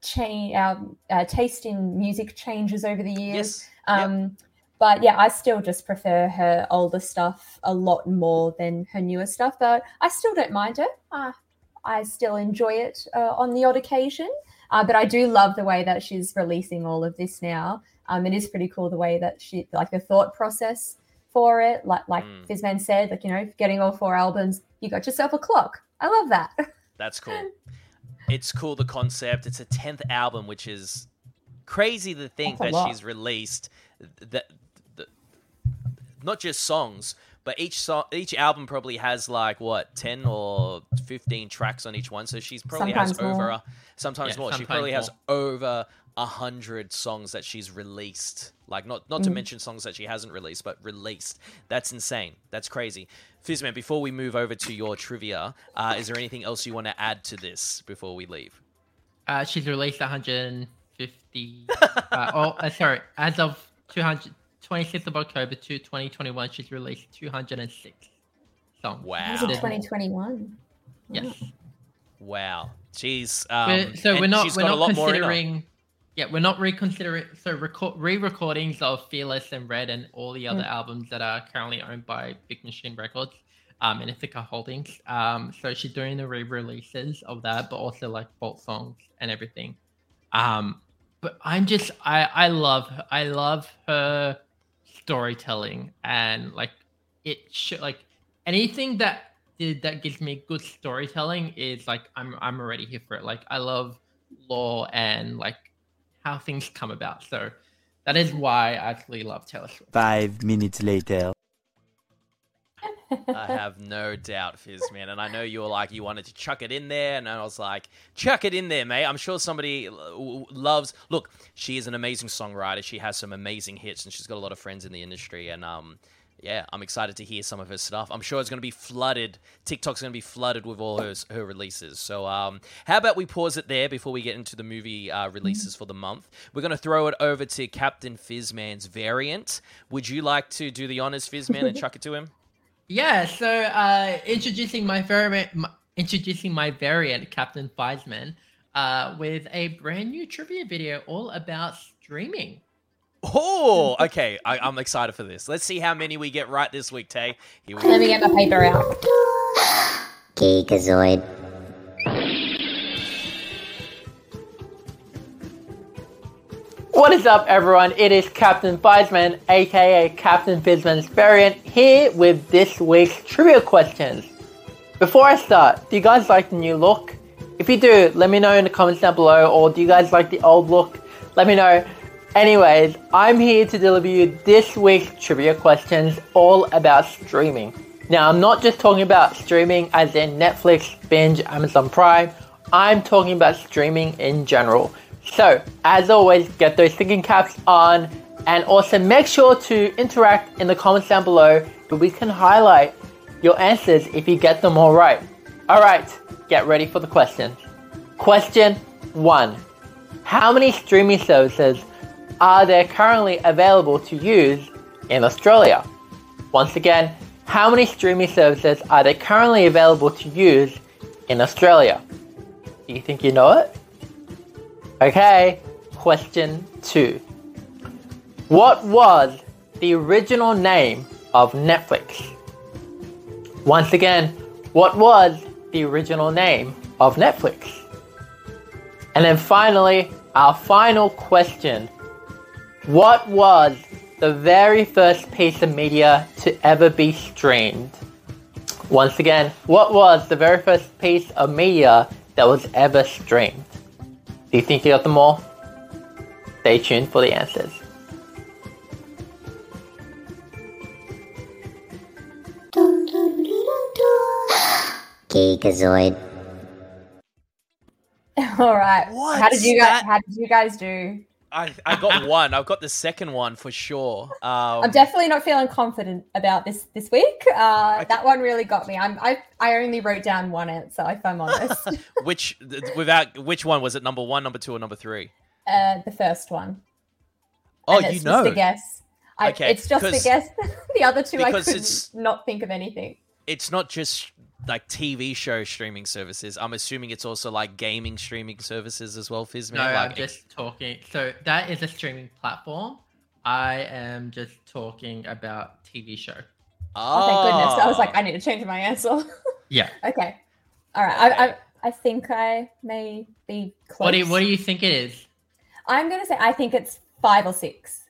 chain our uh, taste in music changes over the years. Yes. Yep. Um, But yeah, I still just prefer her older stuff a lot more than her newer stuff. But I still don't mind it. Uh, I still enjoy it uh, on the odd occasion. Uh, but I do love the way that she's releasing all of this now. Um, it is pretty cool the way that she like the thought process for it. Like like Mm. Fizzman said, like you know, getting all four albums, you got yourself a clock. I love that. [LAUGHS] That's cool. It's cool the concept. It's a tenth album, which is crazy to think that lot. she's released that the, not just songs, but each song, each album probably has like what ten or fifteen tracks on each one. So she's probably has Sometimes over more. a, sometimes Yeah, more. she sometimes probably has over a hundred songs that she's released. Like not not to Mm. mention songs that she hasn't released, but released. That's insane. That's crazy. Fizzman, before we move over to your trivia, uh, is there anything else you want to add to this before we leave? Uh, she's released 150. uh, oh, uh, sorry. As of 200, 26th of October to 2021, she's released 206 songs. Wow. That was 2021. Yes. Wow. Jeez. We're- Um, so we're not she's we're got a not lot more considering. Yeah, we're not reconsidering. So record, re-recordings of Fearless and Red and all the other albums that are currently owned by Big Machine Records, um, and Ithaca Holdings. Um, so she's doing the re-releases of that, but also like folk songs and everything. Um, but I'm just I I love her. I love her storytelling and like it should like anything that did that gives me good storytelling is like I'm I'm already here for it. Like I love lore and like how things come about. So that is why I actually love Taylor Swift. Five minutes later. [LAUGHS] I have no doubt, Fizzman. And I know you were like, you wanted to chuck it in there. And I was like, chuck it in there, mate. I'm sure somebody loves. Look, she is an amazing songwriter. She has some amazing hits and she's got a lot of friends in the industry. And, um, yeah, I'm excited to hear some of her stuff. I'm sure it's going to be flooded. TikTok's going to be flooded with all her her releases. So, um, how about we pause it there before we get into the movie uh, releases for the month? We're going to throw it over to Captain Fizzman's variant. Would you like to do the honors, Fizzman, and chuck it to him? [LAUGHS] Yeah, so uh, introducing my variant, my, introducing my variant, Captain Fizeman, uh, with a brand new trivia video all about streaming. Oh, okay. I, I'm excited for this. Let's see how many we get right this week, Tay. Here we Let me get my paper out. Geekazoid. What is up, everyone? It is Captain Fizeman, aka Captain Fizzman's variant, here with this week's trivia questions. Before I start, do you guys like the new look? If you do, let me know in the comments down below, or do you guys like the old look? Let me know. Anyways, I'm here to deliver you this week's trivia questions all about streaming. Now, I'm not just talking about streaming as in Netflix, Binge, Amazon Prime. I'm talking about streaming in general. So, as always, get those thinking caps on and also make sure to interact in the comments down below so we can highlight your answers if you get them all right. Alright, get ready for the questions. Question 1 How many streaming services are there currently available to use in Australia? Once again, how many streaming services are there currently available to use in Australia? Do you think you know it? Okay, question two. What was the original name of Netflix? Once again, what was the original name of Netflix? And then finally, our final question. What was the very first piece of media to ever be streamed? Once again, what was the very first piece of media that was ever streamed? Do you think you got them all? Stay tuned for the answers. Dun, dun, Geekazoid. [LAUGHS] All right. What? How did you guys? That- How did you guys do? I, I got [LAUGHS] one. I've got the second one for sure. Um, I'm definitely not feeling confident about this this week. Uh, Okay. That one really got me. I'm, I I only wrote down one answer, if I'm honest. [LAUGHS] which without which one was it? Number one, number two, or number three? uh, the first one. Oh, And you it's know, just a guess. I, Okay, it's just a guess. [LAUGHS] the other two, I because could it's- not think of anything. it's not just like TV show streaming services. I'm assuming it's also like gaming streaming services as well, Fizzman. No, like, I'm just talking. So that is a streaming platform. I am just talking about TV show. Oh, oh, thank goodness! I was like. I need to change my answer. [LAUGHS] Yeah. okay, all right. I, I I think I may be close. What do you, What do you think it is? I'm gonna say I think it's five or six.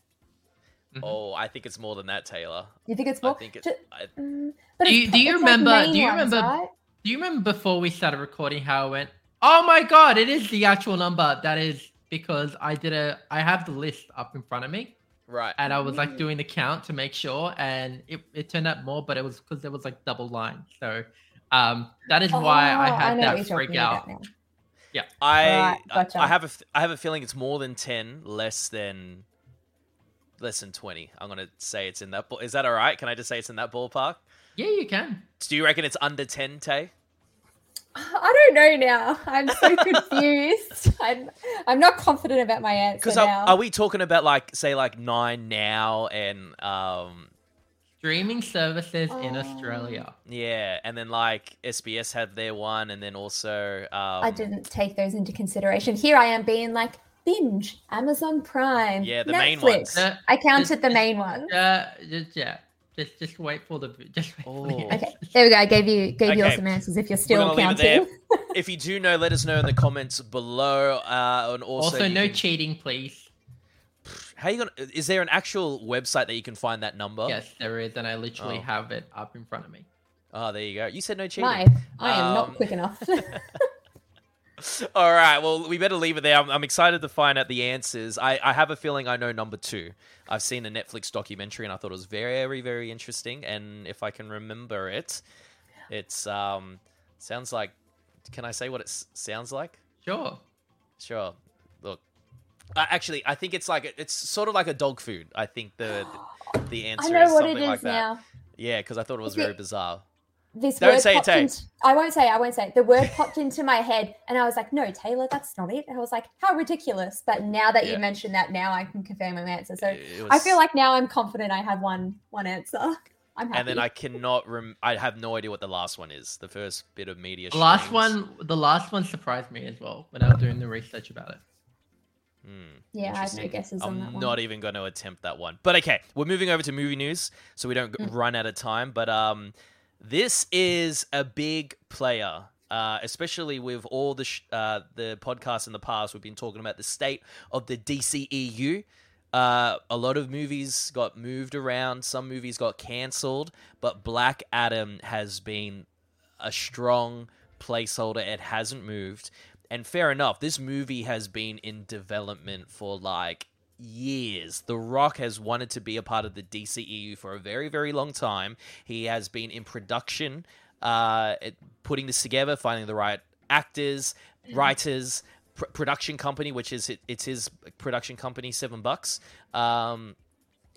Oh, I think it's more than that, Taylor. You think it's more? I more? think it. Ju- I, mm, but Do you- pro- do you it's like remember- main do you ones, remember- right? Do you remember before we started recording how it went? Oh my god, it is the actual number. That is because I did a. I have the list up in front of me, right. and I was like Mm. doing the count to make sure, and it, it turned out more, but it was because there was like double lines. So, um, that is why I Oh, had know what that you're freak out. about now. I, Right, I- gotcha. I have a f- I have a feeling it's more than ten, less than less than twenty. I'm gonna say it's in that. Ball- Is that all right? Can I just say it's in that ballpark? Yeah, you can. Do you reckon it's under ten, Tay? I don't know now. I'm so [LAUGHS] confused. I'm I'm not confident about my answer Because are, are we talking about like say like nine now and um Streaming services in Oh. Australia. yeah, and then like SBS had their one, and then also um, I didn't take those into consideration. Here I am being like binge, Amazon Prime, Yeah, the Netflix. main ones. Uh, I counted just- the main ones. Uh, just, yeah. Just, just wait for the. Just wait for the Oh. Okay, there we go. I gave you gave you Okay. some answers. If you're still gonna leave it counting. If you do know, let us know in the comments below. Uh, and also, Also, no can- cheating, please. How you gonna? Is there an actual website that you can find that number? Yes, there is, and I literally Oh. have it up in front of me. Oh, there you go. You said no cheating. my I am Um, not quick enough. [LAUGHS] [LAUGHS] [LAUGHS] All right. Well, we better leave it there. I'm, I'm excited to find out the answers. I, I have a feeling I know number two. I've seen a Netflix documentary and I thought it was very, very interesting. And if I can remember it, it's um sounds like. Can I say what it s- sounds like? Sure. Sure. Look, uh, actually, I think it's like it's sort of like a dog food. I think the the [GASPS] answer I know is what something it is like that. Yeah, because I thought it was Is it- very bizarre. This Don't word say it, popped Tay. into- I won't say. I won't say. it. The word popped into my head, and I was like, "No, Taylor, that's not it." And I was like, "How ridiculous!" But now that Yeah. you mentioned that, now I can confirm my answer. So It I feel like now I'm confident. I have one one answer. [LAUGHS] I'm happy. and then I cannot rem- I have no idea what the last one is. The first bit of media. The last one, the last one surprised me as well when I was doing the research about it. Hmm, yeah, I have no interesting. guesses on that I'm one. not even going to attempt that one. But okay, we're moving over to movie news, so we don't Mm. run out of time. But um, this is a big player. Uh, especially with all the sh- uh, the podcasts in the past, we've been talking about the state of the DCEU. Uh, a lot of movies got moved around. Some movies got cancelled, but Black Adam has been a strong placeholder. It hasn't moved. And fair enough, this movie has been in development for like years. The Rock has wanted to be a part of the DCEU for a very, very long time. He has been in production, uh, putting this together, finding the right actors, writers, pr- production company, which is it, it's his production company, Seven Bucks. Um,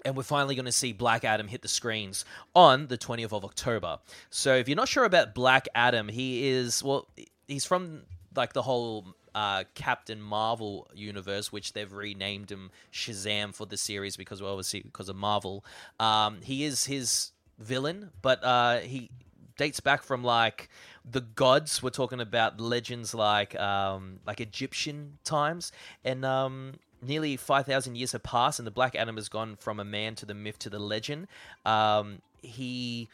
and we're finally going to see Black Adam hit the screens on the 20th of October. So if you're not sure about Black Adam, he is well, he's from like the whole uh, Captain Marvel universe, which they've renamed him Shazam for the series because well, obviously because of Marvel. Um, he is his villain, but uh, he dates back from like the gods. We're talking about legends like um, like Egyptian times, and um, nearly five thousand years have passed, and the Black Adam has gone from a man to the myth to the legend. Um, he,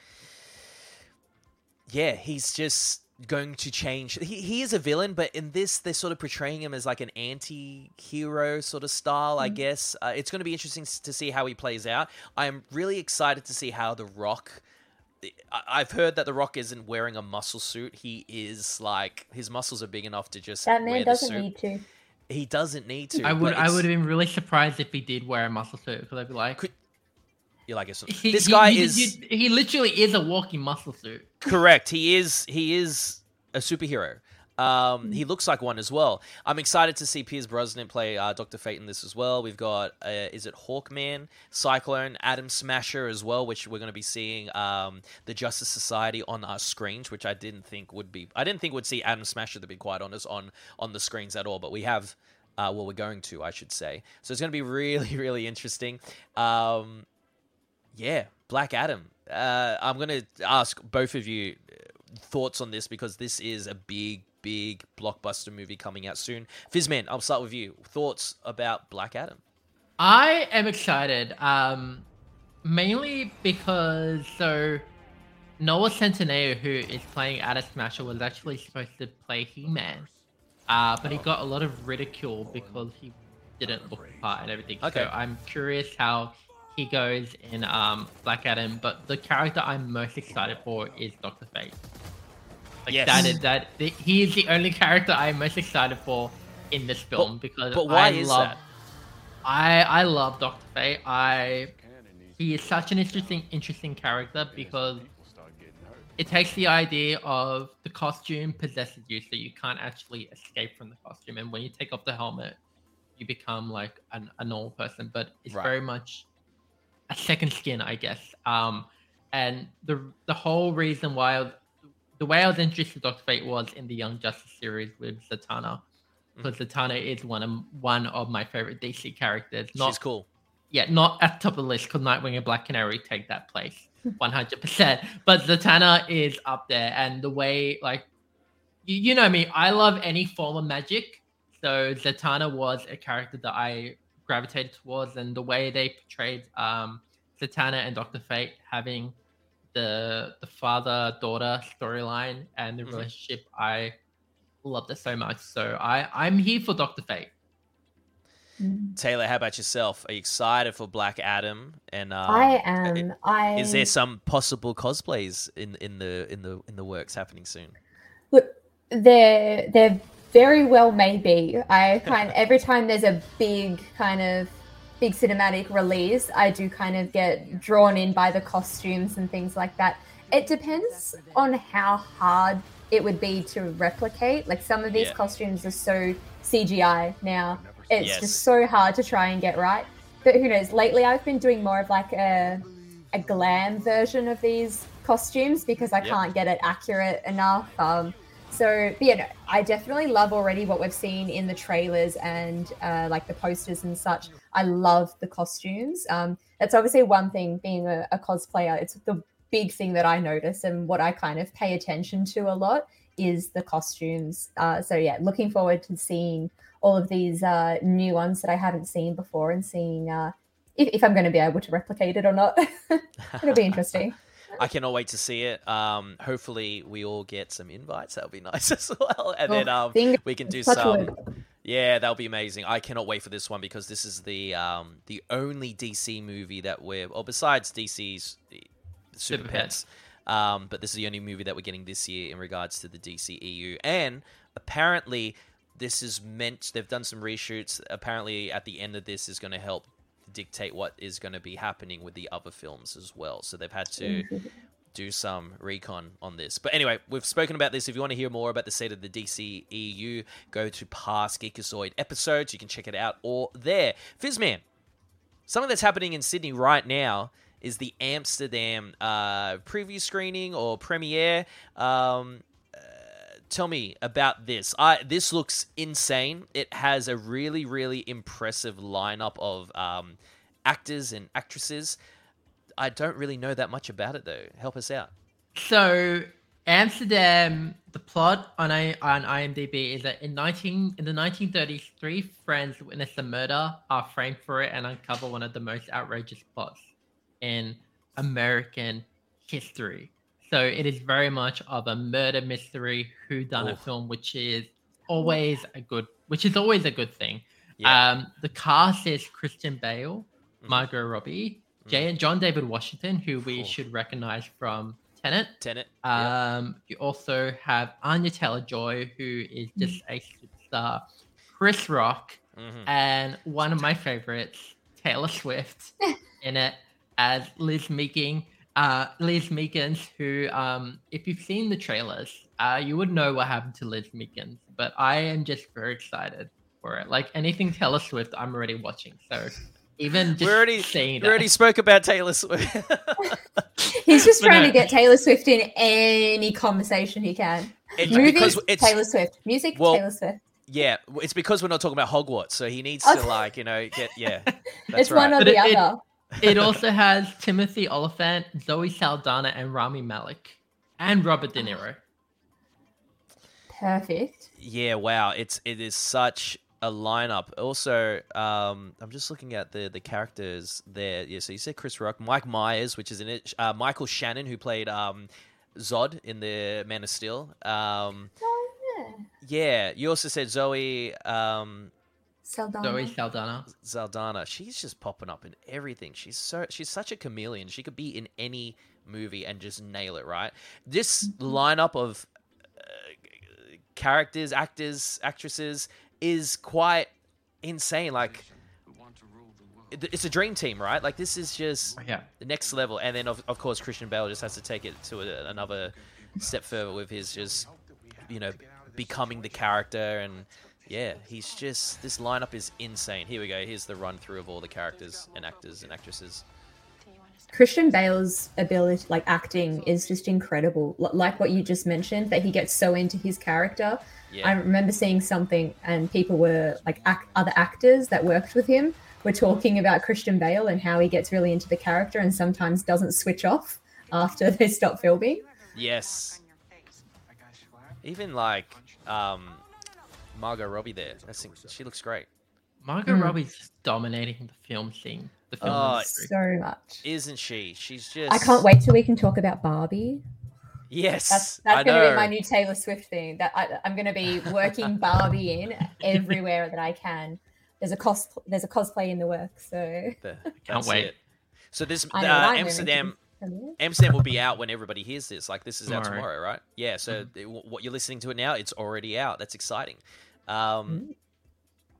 yeah, he's just going to change. He, he is a villain, but in this, they're sort of portraying him as like an anti-hero sort of style, I guess. Uh, it's going to be interesting to see how he plays out. I am really excited to see how The Rock. I- I've heard that The Rock isn't wearing a muscle suit. He is like his muscles are big enough to just that man the doesn't suit. need to. He doesn't need to. I would, I would have been really surprised if he did wear a muscle suit because I'd be like, Could- You're like, he- this guy he- is he, he literally is a walking muscle suit. correct. He is. He is a superhero. Um, he looks like one as well. I'm excited to see Pierce Brosnan play uh, Doctor Fate in this as well. We've got uh, is it Hawkman, Cyclone, Atom Smasher as well, which we're going to be seeing um, the Justice Society on our screens, which I didn't think would be. I didn't think we'd see Atom Smasher, to be quite honest, on on the screens at all. But we have. Uh, well, we're going to, I should say. So it's going to be [LAUGHS] really, really interesting. Um, yeah, Black Adam. Uh, I'm going to ask both of you thoughts on this because this is a big, big blockbuster movie coming out soon. Fizzman, I'll start with you. Thoughts about Black Adam? I am excited, um, mainly because so Noah Centineo, who is playing Atom Smasher, was actually supposed to play He-Man, uh, but he got a lot of ridicule because he didn't look the part and everything. Okay. So I'm curious how he goes in um, Black Adam, but the character I'm most excited for is Doctor Fate. Like Yes. that is that he is the only character I'm most excited for in this film because But why I is love that? I I love Doctor Fate. I he is such an interesting interesting character because it takes the idea of the costume possesses you, so you can't actually escape from the costume. And when you take off the helmet, you become like an, a normal person. But it's Right. very much a second skin, I guess. Um, and the the whole reason why I was, the way I was introduced to Doctor Fate was in the Young Justice series with Zatanna. Because Zatanna is one of one of my favorite DC characters. Not She's cool. yeah, not at the top of the list because Nightwing and Black Canary take that place 100%. But Zatanna is up there. And the way, like, you, you know me, I love any form of magic. So Zatanna was a character that I gravitated towards. And the way they portrayed um, Zatanna and Dr. Fate having the the father daughter storyline and the Mhm. relationship, I loved it so much. So I, I'm here for Dr. Fate. Mm. Taylor, how about yourself? Are you excited for Black Adam? And um, I am. I Is there some possible cosplays in in the in the in the works happening soon? Look, there there very well may be. I [LAUGHS] kind every time there's a big kind of big cinematic release, I do kind of get drawn in by the costumes and things like that. It depends on how hard it would be to replicate. Like some of these Yeah. costumes are so CGI now. It's Yes. just so hard to try and get right. But who knows? Lately I've been doing more of like a a glam version of these costumes because I Yep. can't get it accurate enough. Um, so, but yeah, no, I definitely love already what we've seen in the trailers and uh, like the posters and such. I love the costumes. Um, that's obviously one thing being a, a cosplayer. It's the big thing that I notice and what I kind of pay attention to a lot is the costumes. Uh, so yeah, looking forward to seeing all of these uh, new ones that I haven't seen before and seeing uh, if, if I'm going to be able to replicate it or not. [LAUGHS] It'll be interesting. [LAUGHS] I cannot wait to see it. Um, hopefully, we all get some invites. That'll be nice [LAUGHS] as well. And then Oh, um, we can do some. wood. Yeah, that'll be amazing. I cannot wait for this one because this is the um, the only DC movie that we're, or besides DC's Super Super Pets, um, but this is the only movie that we're getting this year in regards to the DCEU. And apparently, this is meant. They've done some reshoots. Apparently, at the end of this is going to help dictate what is going to be happening with the other films as well. So they've had to [LAUGHS] do some recon on this. But anyway, we've spoken about this. If you want to hear more about the state of the DCEU, go to past Geekazoid episodes. You can check it out or there. Fizzman, something that's happening in Sydney right now is the Amsterdam uh, preview screening or premiere. Um, tell me about this. I this looks insane. It has a really, really impressive lineup of um, actors and actresses. I don't really know that much about it though. Help us out. So Amsterdam, the plot on I on IMDb is that in nineteen in the nineteen thirties, three friends witness a murder, are framed for it, and uncover one of the most outrageous plots in American history. So it is very much of a murder mystery who done a film, which is always a good which is always a good thing. Yeah. Um the cast is Christian Bale, Mhm. Margot Robbie, Mhm. Jay John David Washington, who we Cool. should recognize from Tenet. Tenet. yeah. Um, you also have Anya Taylor Joy, who is Mm. just a superstar. Chris Rock, Mhm. and one of my favorites, Taylor Swift, [LAUGHS] in it as Liz Meekins. Uh, Liz Meekins, who, um, if you've seen the trailers, uh, you would know what happened to Liz Meekins. But I am just very excited for it. Like anything Taylor Swift, I'm already watching. So even just we already saying we already spoke about Taylor Swift. [LAUGHS] He's just trying no. to get Taylor Swift in any conversation he can. It- Movies, it's Taylor Swift. Music, Well, Taylor Swift. yeah, it's because we're not talking about Hogwarts, so he needs Oh. [LAUGHS] to like you know get yeah. [LAUGHS] That's it's right. one or But the it- it- other. It also has Timothy Olyphant, Zoe Saldana, and Rami Malek, and Robert De Niro. Perfect. Yeah, wow. It's it is such a lineup. Also, um, I'm just looking at the the characters there. Yeah, so you said Chris Rock, Mike Myers, which is in it, uh, Michael Shannon, who played um, Zod in the Man of Steel. Um, Oh, yeah. yeah, you also said Zoe um, Saldana. Zoe Saldana. Zaldana. She's just popping up in everything. She's so she's such a chameleon. She could be in any movie and just nail it. Right. This lineup of uh, characters, actors, actresses is quite insane. Like it's a dream team, right? Like this is just Yeah. the next level. And then of, of course Christian Bale just has to take it to a, another step further with his just you know becoming the character and yeah, he's just this lineup is insane. Here we go. Here's the run through of all the characters and actors and actresses. Christian Bale's ability, like acting, is just incredible. L- like what you just mentioned, that he gets so into his character. Yeah. I remember seeing something, and people were like ac- other actors that worked with him were talking about Christian Bale and how he gets really into the character and sometimes doesn't switch off after [LAUGHS] they stop filming. Yes. Even like um Margot Robbie there. That's she looks great. Margot Hmm. Robbie's just dominating the film scene. The film Oh, industry. So much. Isn't she? She's just I can't wait till we can talk about Barbie. Yes. That's that's going to be my new Taylor Swift thing. That I, I'm going to be working Barbie in everywhere that I can. There's a cos there's a cosplay in the works, so The- that's wait. it. So this uh, know, right? They're Amsterdam into- Amsterdam will be out when everybody hears this. Like this is out Tomorrow. tomorrow, right? Yeah. So it- what you're listening to it now, it's already out. That's exciting. Um, Mm.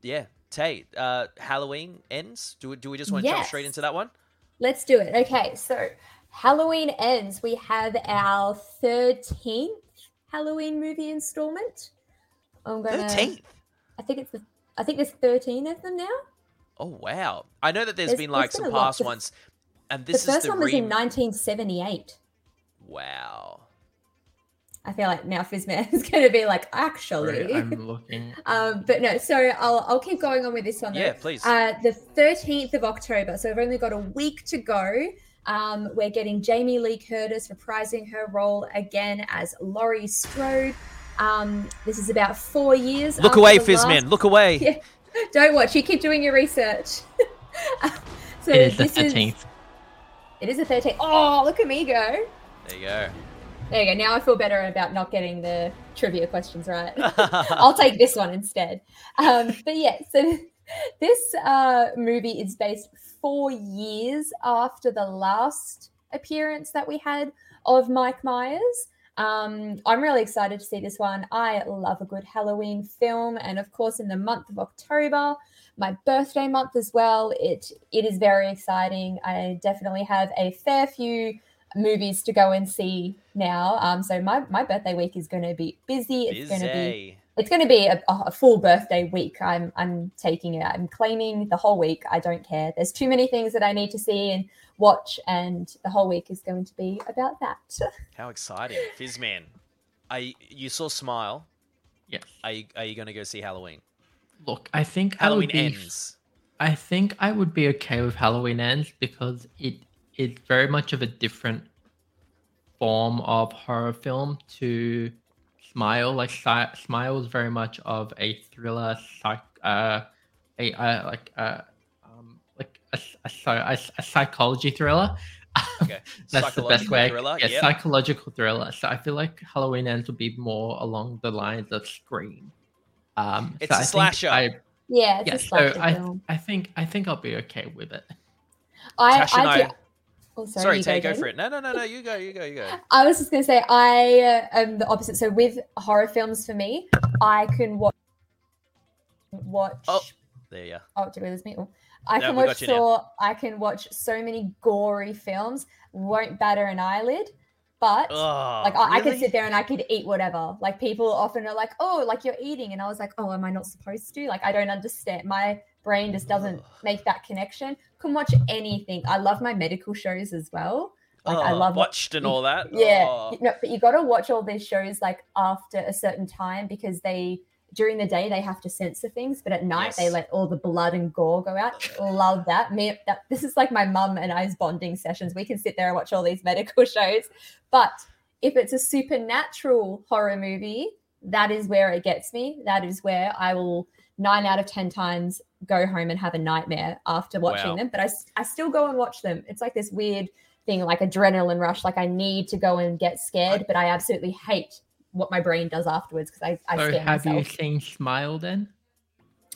yeah. Tay, uh, Halloween ends. Do we, do we just want to jump straight into that one? Let's do it. Okay, so Halloween ends. We have our 13th Halloween movie installment. I'm gonna. Thirteenth. I think it's the. I think there's 13 of them now. Oh wow! I know that there's There's- been like there's some been past The- ones, and The first is the one was re- in 1978. Wow. I feel like now Fizzman [LAUGHS] is going to be like, actually. Sorry, I'm looking. [LAUGHS] Um, but no, so I'll I'll keep going on with this one. Though. Yeah, please. Uh, the thirteenth of October, so we've only got a week to go. Um, we're getting Jamie Lee Curtis reprising her role again as Laurie Strode. Um, this is about four years. Look away, the Fizzman. last- Look away. [LAUGHS] Yeah. Don't watch. You keep doing your research. so it is the this is 13th. It is a 13. Oh, look at me go! There you go. There you go. Now I feel better about not getting the trivia questions right. [LAUGHS] [LAUGHS] I'll take this one instead. Um, but yeah, so [LAUGHS] this uh, movie is based four years after the last appearance that we had of Mike Myers. Um, I'm really excited to see this one. I love a good Halloween film, and of course, in the month of October, my birthday month as well. It it is very exciting. I definitely have a fair few movies to go and see now. Um, so my my birthday week is going to be busy. It's going to be it's going to be a, a full birthday week. I'm I'm taking it. I'm claiming the whole week. I don't care. There's too many things that I need to see and watch, and the whole week is going to be about that. [LAUGHS] How exciting, Fizzman. I you, you saw Smile? Yes. Are you are you going to go see Halloween? Look, I think Halloween I would be, ends. I think I would be okay with Halloween ends because it is very much of a different form of horror film to Smile. Like Si- Smile is very much of a thriller, psych, uh, a uh, like uh, um, like a, a, a, a psychology thriller. Okay. [LAUGHS] That's the best way. thriller, Yeah, yep. psychological thriller. So I feel like Halloween ends will be more along the lines of Scream. Um, It's so a I slasher. I, yeah, it's yeah, a so slasher I, film. I think I think I'll be okay with it. I, Tash and I, I- do- oh, sorry, Sorry, you Tay, go Jaden. for it. No, no, no, no. You go. You go. You go. I was just going to say I uh, am the opposite. So with horror films, for me, I can watch watch. Oh. There you. Oh, do we lose me? Oh. I No, can watch got you now. Saw. I can watch so many gory films. Won't batter an eyelid. But Oh, like I, I could sit there and I could eat whatever. Like people often are like, "Oh, like you're eating," and I was like, "Oh, am I not supposed to?" Like I don't understand. My brain just doesn't make that connection. Can watch anything. I love my medical shows as well. Like I Oh, love watched and all that. Yeah, Oh. no, but you got to watch all these shows like after a certain time because they during the day they have to censor things, but at night they let all the blood and gore go out. [LAUGHS] Love that. Me, that this is like my mum and I's bonding sessions. We can sit there and watch all these medical [LAUGHS] shows, but if it's a supernatural horror movie, that is where it gets me. That is where I will nine out of ten times go home and have a nightmare after watching Wow. them. But I still go and watch them. It's like this weird thing, like adrenaline rush. Like I need to go and get scared, but I absolutely hate what my brain does afterwards because I, I So scare have you seen Smile then?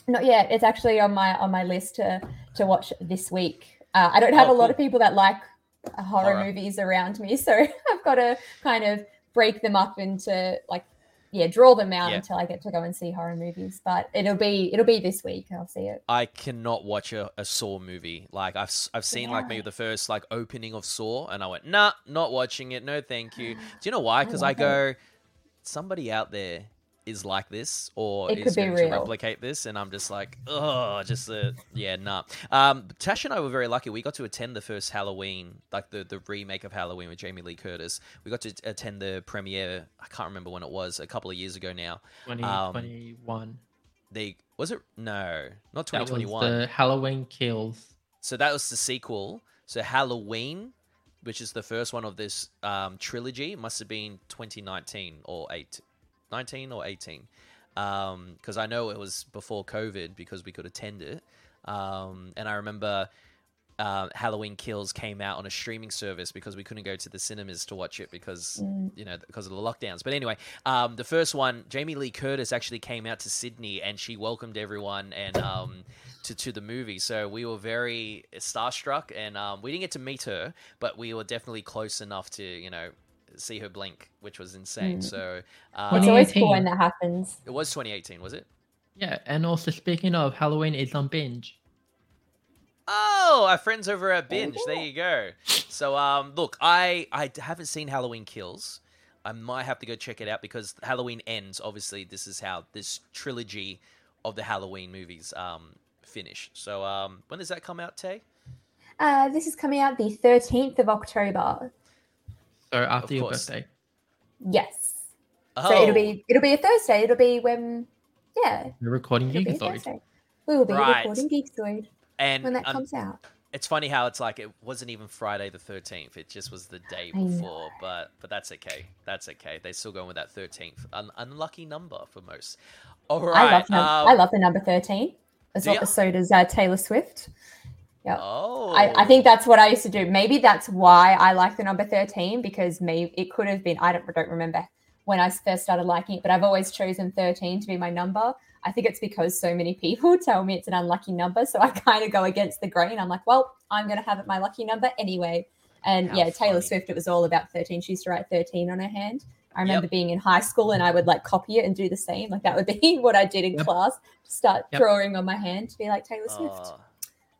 Not yet. It's actually on my on my list to to watch this week. Uh, I don't have Oh, a lot cool. of people that like uh, horror, Horror. movies around me, [LAUGHS] so I've got to kind of break them up into like yeah, draw them out Yeah. until I get to go and see horror movies. But it'll be it'll be this week. I'll see it. I cannot watch a, a Saw movie. Like I've s- I've seen like Yeah. maybe the first like opening of Saw, and I went, nah, not watching it. No, thank you. [GASPS] Do you know why? Because I, go. it. Go, somebody out there is like this or It is could be going to replicate this, and I'm just like, oh, just uh, yeah, nah. Um, Tash and I were very lucky. We got to attend the first Halloween, like the the remake of Halloween with Jamie Lee Curtis. We got to attend the premiere. I can't remember when it was. A couple of years ago now. 2021. They was it? No, not that was 2021. the Halloween Kills. So that was the sequel. So Halloween, which is the first one of this um, trilogy, must have been 2019 or 8, 19 or 18. Because I know it was before COVID because we could attend it. Um, and I remember uh, Halloween Kills came out on a streaming service because we couldn't go to the cinemas to watch it because Mm. you know because of the lockdowns. But anyway, um, the first one, Jamie Lee Curtis actually came out to Sydney and she welcomed everyone and um, to to the movie. So we were very starstruck and um, we didn't get to meet her, but we were definitely close enough to you know see her blink, which was insane. Mm. So When It's always cool when that happens. it was 2018, was it? Yeah, and also speaking of Halloween is on binge. Oh, our friends over at There you Binge. There you go. So, um, look, I I haven't seen Halloween Kills. I might have to go check it out because Halloween ends. Obviously, this is how this trilogy of the Halloween movies um finish. So, um, when does that come out, Tay? Uh, this is coming out the thirteenth of October. So after Of your course. birthday. Yes. Oh, So it'll be it'll be a Thursday. It'll be when yeah. We're recording It'll be a Geekazoid. Thursday. We will be Right. recording Geekazoid and when that um, comes out. it's funny how it's like it wasn't even Friday the thirteenth. It just was the day before. But but that's okay. That's okay. They're still going with that thirteenth. An unlucky number for most. All right, I love num- um, I love the number thirteen. As well, so does uh, Taylor Swift. Yeah. Oh, I, I think that's what I used to do. Maybe that's why I like the number 13 because maybe it could have been, I don't, don't remember when I first started liking it, but I've always chosen 13 to be my number. I think it's because so many people [LAUGHS] tell me it's an unlucky number. So I kind of go against the grain. I'm like, well, I'm going to have it my lucky number anyway. And How yeah, Taylor funny. Swift, it was all about 13. She used to write 13 on her hand. I Yep. remember being in high school and I would like copy it and do the same. Like that would [LAUGHS] be what I did in Yep. class. Start Yep. drawing on my hand to be like Taylor Swift.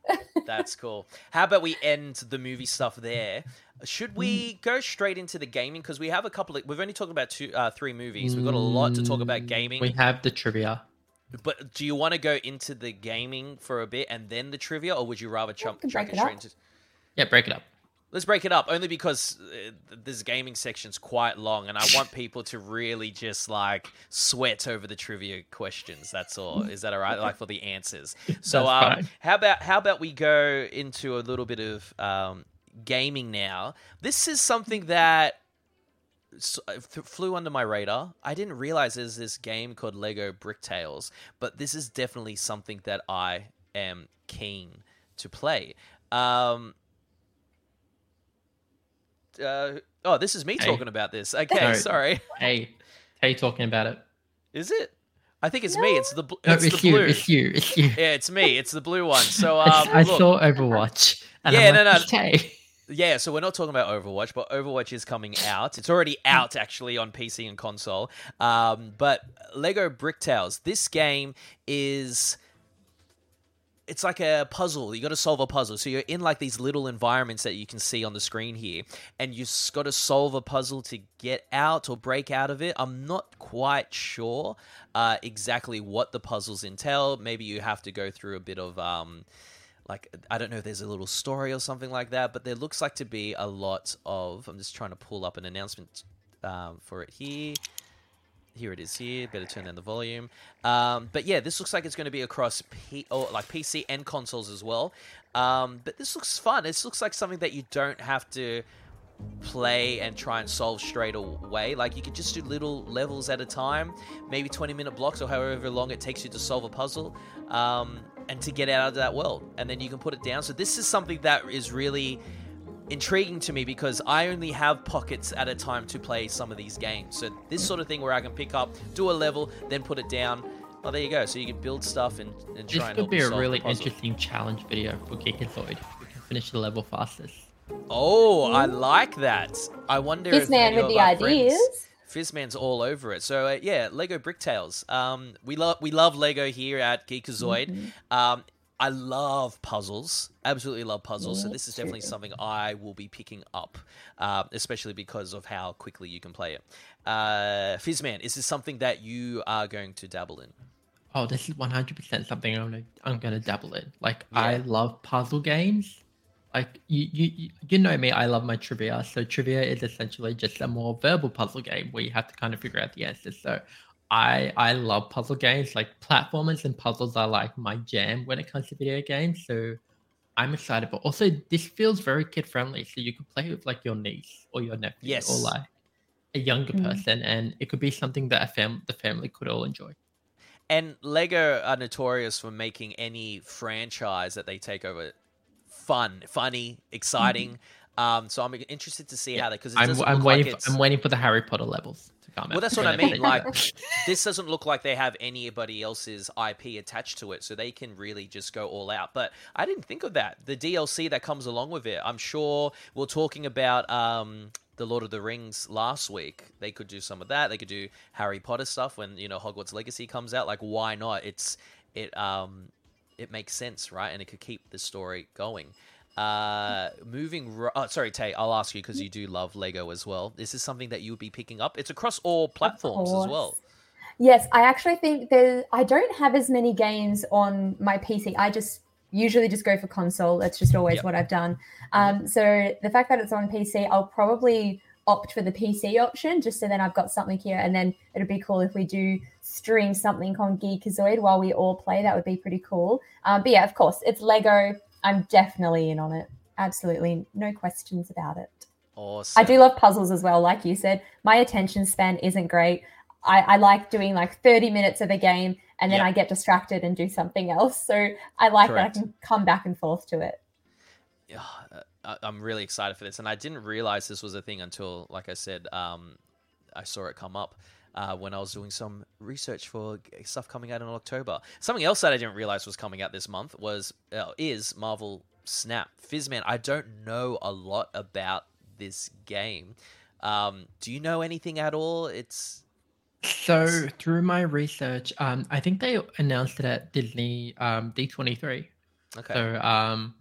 Oh, that's cool. How about we end the movie stuff there? Should we Mm. go straight into the gaming? Because we have a couple of. We've only talked about two, uh, three movies. We've got a lot to talk about Mm, gaming. We have the trivia. But do you want to go into the gaming for a bit and then the trivia, or would you rather jump can jump break it straight up. into? Yeah, break it up. Let's break it up, only because uh, this gaming section's quite long, and I want people to really just like sweat over the trivia questions. That's all. Is that all right? Like for the answers. [LAUGHS] So, That's um, fine. how about how about we go into a little bit of um, gaming now? This is something that s- th- flew under my radar. I didn't realize there's this game called Lego Bricktales, but this is definitely something that I am keen to play. Um, uh, oh, this is me Hey. talking about this. Okay, No. sorry. Hey, hey, talking about it. Is it? I think it's me. It's the bl- No, it's, it's, the you. blue. It's you. It's you. Yeah, it's me. It's the blue one. So um, I look, saw Overwatch. And Yeah, I'm no, like, no. Okay. Yeah, so we're not talking about Overwatch, but Overwatch is coming out. It's already out actually on PC and console. Um, but Lego Bricktales, this game is it's like a puzzle. You got to solve a puzzle. So you're in like these little environments that you can see on the screen here, and you have got to solve a puzzle to get out or break out of it. I'm not quite sure uh, exactly what the puzzles entail. Maybe you have to go through a bit of um, like I don't know if there's a little story or something like that, but there looks like to be a lot of. I'm just trying to pull up an announcement um, for it here. Here it is. Here, better turn down the volume. Um, but yeah, this looks like it's going to be across P- or like PC and consoles as well. Um, but this looks fun. This looks like something that you don't have to play and try and solve straight away. Like you could just do little levels at a time, maybe 20 minute blocks or however long it takes you to solve a puzzle, um, and to get out of that world. And then you can put it down. So this is something that is really intriguing to me because I only have pockets at a time to play some of these games. So this sort of thing where I can pick up, do a level, then put it down. Oh, there you go. So you can build stuff and, try and This could be a really interesting challenge video for Geekazoid. We can finish the level fastest. Oh, I like that. I wonder if This man with the our friends- ideas. Fizzman's all over it. So uh, yeah, Lego Bricktales. Um, we love we love Lego here at Geekazoid. Mm-hmm. Um, I love puzzles. Absolutely love puzzles. so this is definitely too. something I will be picking up, uh, especially because of how quickly you can play it. Uh, Fizzman, is this something that you are going to dabble in? Oh, this is 100% something I'm gonna I'm gonna dabble in. Like I love puzzle games. Like you, you you- you know me, I love my trivia. So trivia is essentially just a more verbal puzzle game where you have to kind of figure out the answers. So I I love puzzle games. Like platformers and puzzles are like my jam when it comes to video games. So I'm excited. But also this feels very kid friendly. So you could play with like your niece or your nephew Yes. or like a younger Mm. person and it could be something that a fam- the family could all enjoy. And Lego are notorious for making any franchise that they take over fun, funny, exciting. Um, so I'm interested to see Yeah. how that because I'm, I'm waiting. like for. I'm waiting for the Harry Potter levels to come out. Well, that's what I mean, [LAUGHS] like- this doesn't look like they have anybody else's IP attached to it, so they can really just go all out. But I didn't think of that. The DLC that comes along with it. I'm sure we're talking about um, the Lord of the Rings last week. They could do some of that. They could do Harry Potter stuff when you know Hogwarts Legacy comes out. Like, why not? It's it um it makes sense, right? And it could keep the story going. Uh, moving. ro- Oh, sorry, Tay. I'll ask you because you do love Lego as well. This is something that you would be picking up? It's across all platforms as well. Yes, I actually think there. I don't have as many games on my PC. I just usually just go for console. That's just always Yep. what I've done. Um, so the fact that it's on PC, I'll probably opt for the PC option just so then I've got something here. And then it'd be cool if we do stream something on Geekazoid while we all play. That would be pretty cool. Um, but yeah, of course, it's Lego. I'm definitely in on it. Absolutely, no questions about it. Awesome. I do love puzzles as well. Like you said, my attention span isn't great. I, I like doing like 30 minutes of a game and then Yep. I get distracted and do something else. So I like Correct. that I can come back and forth to it. Yeah, uh, I- I'm really excited for this, and I didn't realize this was a thing until, like I said, um, I saw it come up uh, when I was doing some research for stuff coming out in October. Something else that I didn't realize was coming out this month was uh, is Marvel Snap Fizzman. I don't know a lot about this game. Um, do you know anything at all? It's So through my research, um, I think they announced it at Disney um, D23. okay. So um,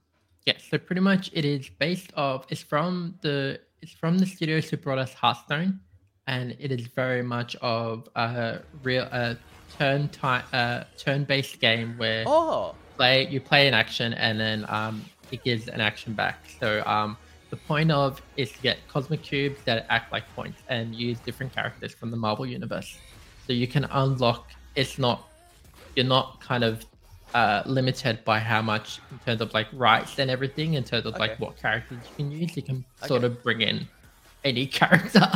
yeah, so pretty much it is based off. It's from the it's from the studios who brought us Hearthstone, and it is very much of a real a turn time uh, turn based game where oh, play you play an action and then um, it gives an action back. So um, the point of is to get cosmic cubes that act like points and use different characters from the Marvel universe. So you can unlock. It's not you're not kind of uh, limited by how much in terms of like rights and everything. In terms of like what characters you can use, you can sort of bring in any [LAUGHS] character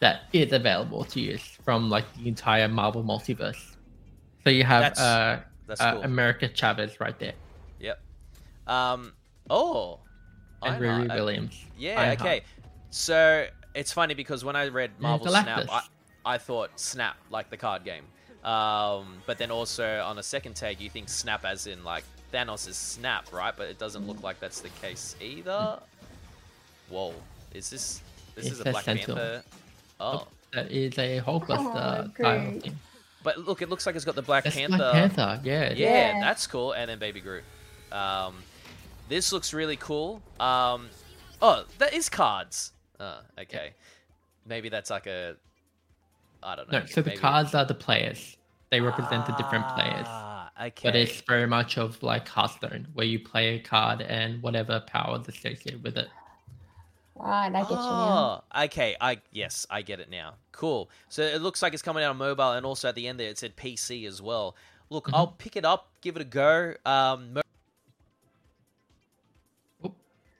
that is available to use from like the entire Marvel multiverse. So you have That's- uh, that's uh, cool. America Chavez right there, yep. Um. Oh. and. Riri Uh, Williams. Yeah, Ironheart. okay. So it's funny because when I read Marvel Snap, I, I thought Snap like the card game. Um, but then also on a second take, you think Snap as in like Thanos is Snap, right? But it doesn't look like that's the case either. Whoa, is this this It is a Black Sentinel. Panther? Oh, That is a Hulkbuster Oh, style great. thing. but look, it looks like it's got the Black That's Panther. Black Panther, yeah. Yeah, Yeah. that's cool. And then Baby Groot. Um, this looks really cool. Um, oh, that is cards. Uh, okay. Maybe that's like a. I don't know. No, so the cards are the players. They represent the different players. Ah, okay. But it's very much of like Hearthstone, where you play a card and whatever powers associated with it. Right, I get you now. Oh, okay. I yes, I get it now. Cool. So it looks like it's coming out on mobile, and also at the end there it said PC as well. Look, Mhm. I'll pick it up, give it a go. Um, mo-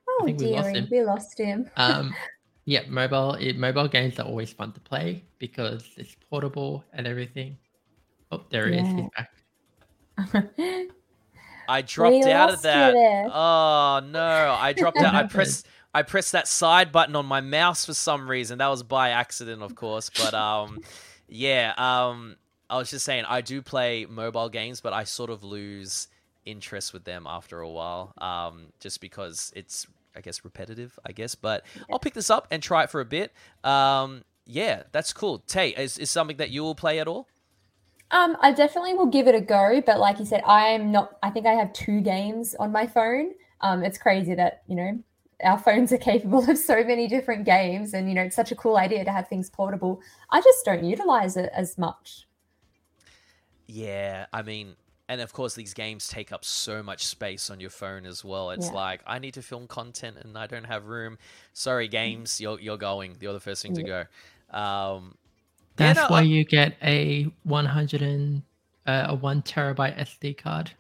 Oh think we lost dearie, him. we lost him. Um, [LAUGHS] yeah, mobile it, mobile games are always fun to play because it's portable and everything. Oh, there he is. He's back. [LAUGHS] I dropped We out of that. Oh no! I [LAUGHS] dropped out. I happened? pressed. I pressed that side button on my mouse for some reason. That was by accident, of course. But um, yeah. Um, I was just saying I do play mobile games, but I sort of lose interest with them after a while. Um, just because it's I guess repetitive. I guess, but I'll pick this up and try it for a bit. Um, yeah, that's cool. Tay, is is something that you will play at all? Um, I definitely will give it a go, but like you said, I am not. I think I have two games on my phone. Um, it's crazy that you know our phones are [LAUGHS] capable of so many different games, and you know it's such a cool idea to have things portable. I just don't utilize it as much. Yeah, I mean, and of course, these games take up so much space on your phone as well. It's Yeah. like I need to film content and I don't have room. Sorry, games, you're you're going. You're the first thing to go. Um, yeah, That's no, why I- you get a 100 and uh, a one terabyte SD card.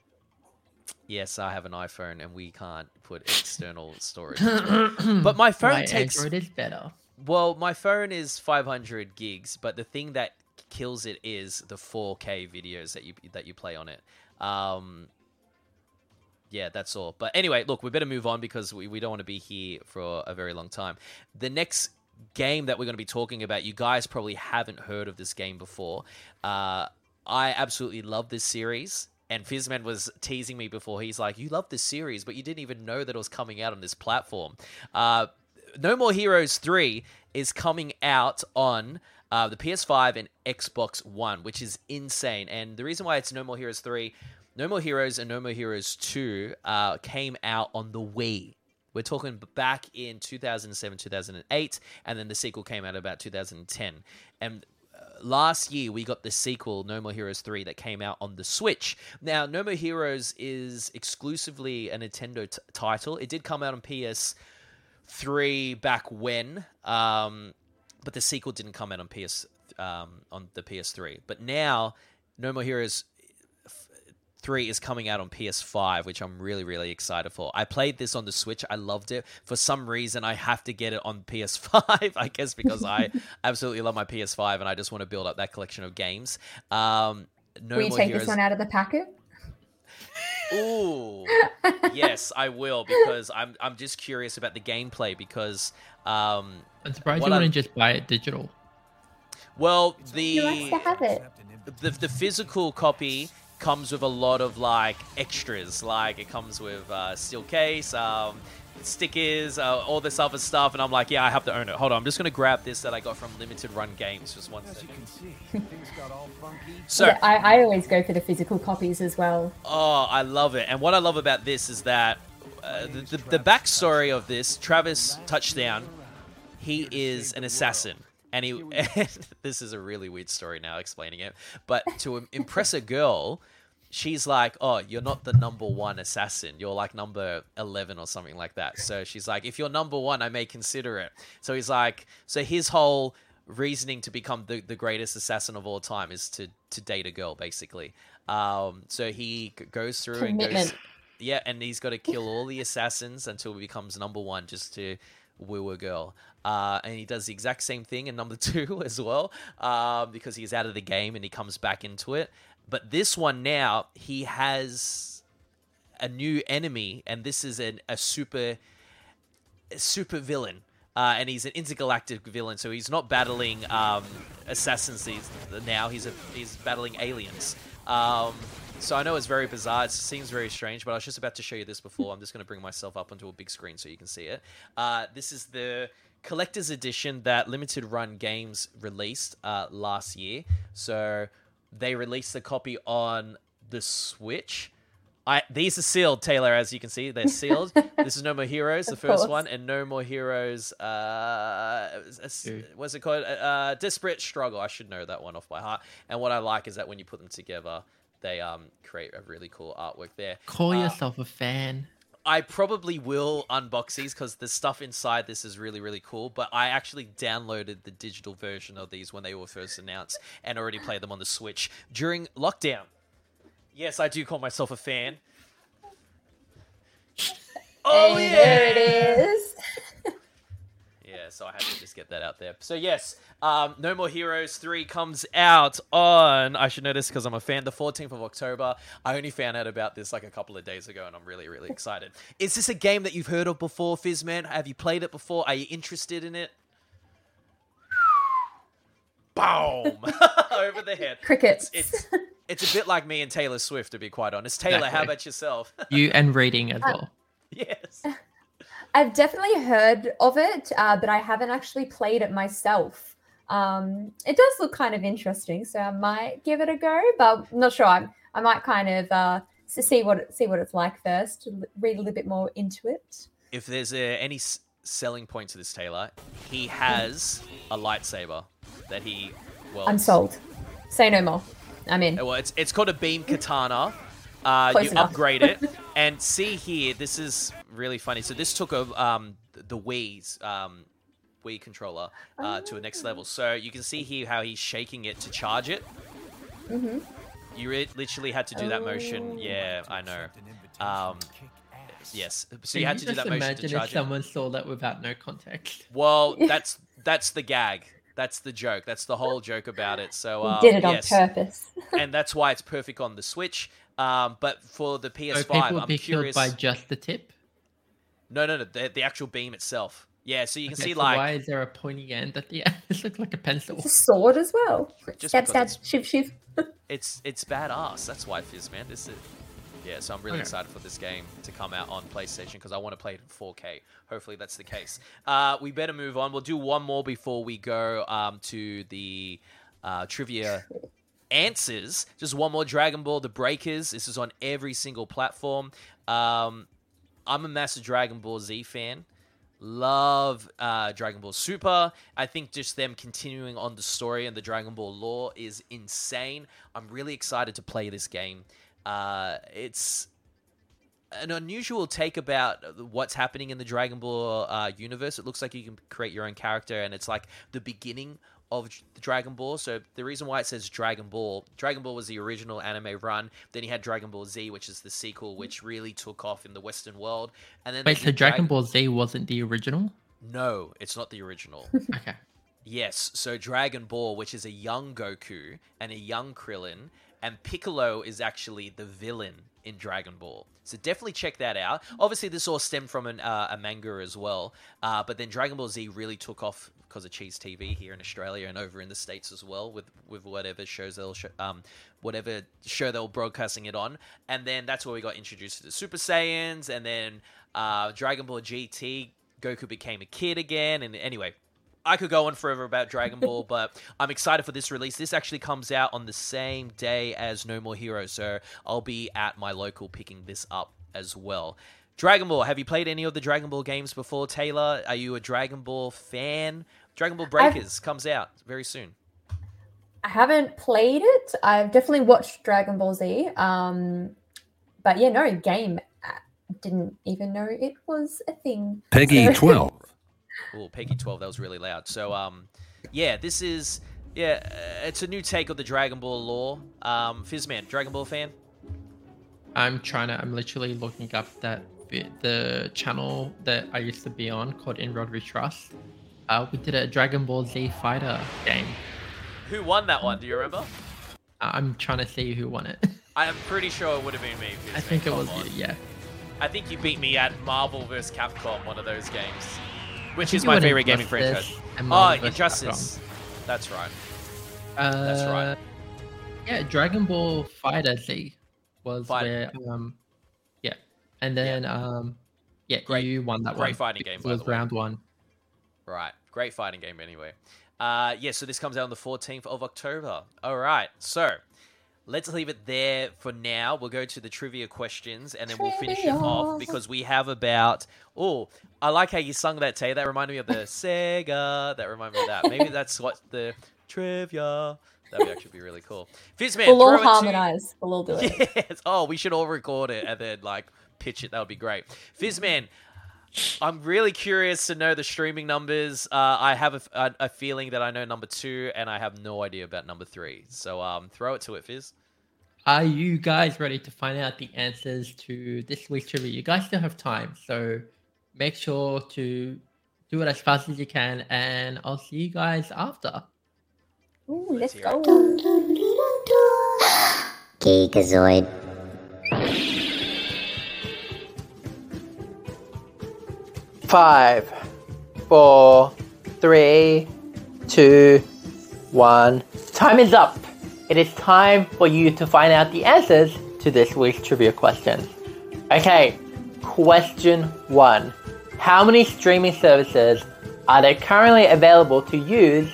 yes, I have an iPhone and we can't put external [LAUGHS] storage. [CLEARS THROAT] But my phone Why takes- Android is better. Well, my phone is 500 gigs, but the thing that kills it is the 4K videos that you that you play on it. Um, yeah, that's all. But anyway, look, we better move on because we, we don't want to be here for a very long time. The next game that we're going to be talking about, you guys probably haven't heard of this game before. Uh, I absolutely love this series. And Fizzman was teasing me before. He's like, "You love this series, but you didn't even know that it was coming out on this platform." Uh, no More Heroes 3 is coming out on uh, the PS5 and Xbox One, which is insane. And the reason why it's No More Heroes 3, No More Heroes and No More Heroes 2 uh, came out on the Wii. We're talking back in 2007, 2008, and then the sequel came out about 2010. And uh, last year we got the sequel no more heroes 3 that came out on the switch now no more heroes is exclusively a nintendo t- title it did come out on ps three back when, um, but the sequel didn't come out on PS um, on the PS3. But now, No More Heroes three is coming out on PS5, which I'm really really excited for. I played this on the Switch. I loved it. For some reason, I have to get it on [LAUGHS] PS5. I guess because I [LAUGHS] absolutely love my PS5 and I just want to build up that collection of games. Um, no Will you More take Heroes. this one out of the packet? Ooh, yes, I will because I'm I'm just curious about the gameplay because um I'm surprised you wouldn't just buy it digital. well the to have it. the the physical copy comes with a lot of like extras like it comes with uh, steel case um stickers uh, all this other stuff and i'm like yeah i have to own it hold on i'm just gonna grab this that i got from limited run games just one second [LAUGHS] so Yeah, I, I always go for the physical copies as well. Oh, I love it. And what I love about this is that uh, the, the, the backstory of this, Travis Touchdown, he is an assassin. And he, [LAUGHS] this is a really weird story now explaining it. But to impress a girl, she's like, oh, you're not the number one assassin. You're like number 11 or something like that. So she's like, if you're number one, I may consider it. So he's like, so his whole reasoning to become the, the greatest assassin of all time is to, to date a girl, basically. Um, so he g- goes through and goes, yeah, and he's got to kill all the assassins until he becomes number one just to woo a girl. Uh, and he does the exact same thing in number [LAUGHS] two as well um, because he's out of the game and he comes back into it. But this one now, he has a new enemy, and this is an, a super a super villain. Uh, and he's an intergalactic villain, so he's not battling um, assassins now. He's a, he's battling aliens. Um, so I know it's very bizarre. It seems very strange, but I was just about to show you this before. I'm just going to bring myself up onto a big screen so you can see it. Uh, this is the collector's edition that Limited Run Games released uh, last year. So they released the copy on the Switch. I these are sealed, Taylor. As you can see, they're sealed. [LAUGHS] this is No More Heroes, the Of first course. one, and No More Heroes. Uh, what's it called? Uh, Desperate Struggle. I should know that one off by heart. And what I like is that when you put them together, they um create a really cool artwork there. Call Uh, yourself a fan. I probably will unbox these because the stuff inside this is really, really cool. But I actually downloaded the digital version of these when they were first announced and already played them on the Switch during lockdown. Yes, I do call myself a fan. Oh Hey, yeah, there it is. Yeah. So I had to just get that out there. So yes, um, No More Heroes three comes out on. I should know this because I'm a fan. The 14th of October. I only found out about this like a couple of days ago, and I'm really, really excited. Is this a game that you've heard of before, Fizzman? Have you played it before? Are you interested in it? Boom! [LAUGHS] Over the head. Crickets. It's, it's it's a bit like me and Taylor Swift, to be quite honest. Taylor, how about yourself? You and reading as well. [LAUGHS] yes. I've definitely heard of it, uh, but I haven't actually played it myself. Um, it does look kind of interesting, so I might give it a go, but I'm not sure. I'm, I might kind of uh, see what see what it's like first, read a little bit more into it. if there's a, any s- selling point to this Taylor, he has a lightsaber that he well I'm sold. Say no more. I'm in. Well, it's it's called a beam katana. Uh, you enough. upgrade it, [LAUGHS] and see here. This is really funny. So this took a um the Wii's um Wii controller uh, to a next level. So you can see here how he's shaking it to charge it. hmm You re- literally had to do that motion. Oh. Yeah, I know. Um, yes. So Can you had to do just that motion to imagine if charge it. someone saw that without no context? Well, [LAUGHS] that's that's the gag. That's the joke. That's the whole joke about it. So He um, did it on yes, purpose. [LAUGHS] and that's why it's perfect on the Switch. Um, but for the PS5, people would I'm be curious. killed by just the tip. No, no, no, the, the actual beam itself. Yeah, so you can Okay, see so like why is there a pointy end at the end? [LAUGHS] This looks like a pencil. It's a sword as well. Just Stab, stab, shiv, shiv. [LAUGHS] it's it's badass. That's why it Fizz, man. This is yeah. So I'm really Okay. excited for this game to come out on PlayStation because I want to play it in 4K. Hopefully that's the case. Uh, we better move on. We'll do one more before we go um, to the uh, trivia answers. Just one more Dragon Ball: The Breakers. This is on every single platform. Um, I'm a massive Dragon Ball Z fan. Love uh, Dragon Ball Super. I think just them continuing on the story and the Dragon Ball lore is insane. I'm really excited to play this game. Uh, it's an unusual take about what's happening in the Dragon Ball uh, universe. It looks like you can create your own character, and it's like the beginning of the Dragon Ball. So the reason why it says Dragon Ball, Dragon Ball was the original anime run. Then you had Dragon Ball Z, which is the sequel, which really took off in the Western world. And then Wait, so did Dragon Ball Z wasn't the original? No, it's not the original. [LAUGHS] Okay. Yes, so Dragon Ball, which is a young Goku and a young Krillin, and Piccolo is actually the villain in Dragon Ball. So definitely check that out. Obviously, this all stemmed from an, uh, a manga as well, uh, but then Dragon Ball Z really took off because of Cheez TV here in Australia and over in the states as well, with with whatever shows they'll show, um, whatever show they were broadcasting it on, and then that's where we got introduced to the Super Saiyans, and then uh, Dragon Ball GT. Goku became a kid again, and anyway, I could go on forever about Dragon Ball, [LAUGHS] but I'm excited for this release. This actually comes out on the same day as No More Heroes, so I'll be at my local picking this up as well. Dragon Ball, have you played any of the Dragon Ball games before, Taylor? Are you a Dragon Ball fan? Dragon Ball Breakers comes out very soon. I haven't played it. I've definitely watched Dragon Ball Z. Um, but yeah, no game. I didn't even know it was a thing. PEGI So- [LAUGHS] 12. Oh, PEGI 12, that was really loud. So, um, yeah, this is, yeah, uh, it's a new take of the Dragon Ball lore. Um, Fizzman, Dragon Ball fan? I'm trying to. I'm literally looking up that bit, the channel that I used to be on called In Rod We Trust. Uh, we did a Dragon Ball Z Fighter game. Who won that one? Do you remember? Uh, I'm trying to see who won it. [LAUGHS] I'm pretty sure it would have been me. I think it was on. you. Yeah. I think you beat me at Marvel vs. Capcom, one of those games, which is my favorite gaming franchise. Oh. Injustice. That's right. Capcom. That's right. Uh, Yeah, Dragon Ball Fighter Z was Fighter. where um yeah. And then um yeah, Great- you won that great one. fighting It game, by was the way. round one. Right. Great fighting game, anyway. Uh, yeah, so this comes out on the 14th of October. All right. So let's leave it there for now. We'll go to the trivia questions and then we'll finish it off because we have about. Oh, I like how you sung that, Tay. That reminded me of the [LAUGHS] Sega. That reminded me of that. Maybe that's what the trivia. That would actually be really cool. Fizzman, We'll all it to- harmonize. We'll all do it. [LAUGHS] Yes. Oh, we should all record it and then like pitch it. That would be great. Fizzman, I'm really curious to know the streaming numbers. Uh, I have a, a, a feeling that I know number two, and I have no idea about number three. So um, throw it to it, Fizz. Are you guys ready to find out the answers to this week's trivia? You guys still have time, so make sure to do it as fast as you can, and I'll see you guys after. Ooh, let's hear go. [GASPS] Geekazoid. Five, four, three, two, one. Time is up. It is time for you to find out the answers to this week's trivia question. Okay, question one. How many streaming services are there currently available to use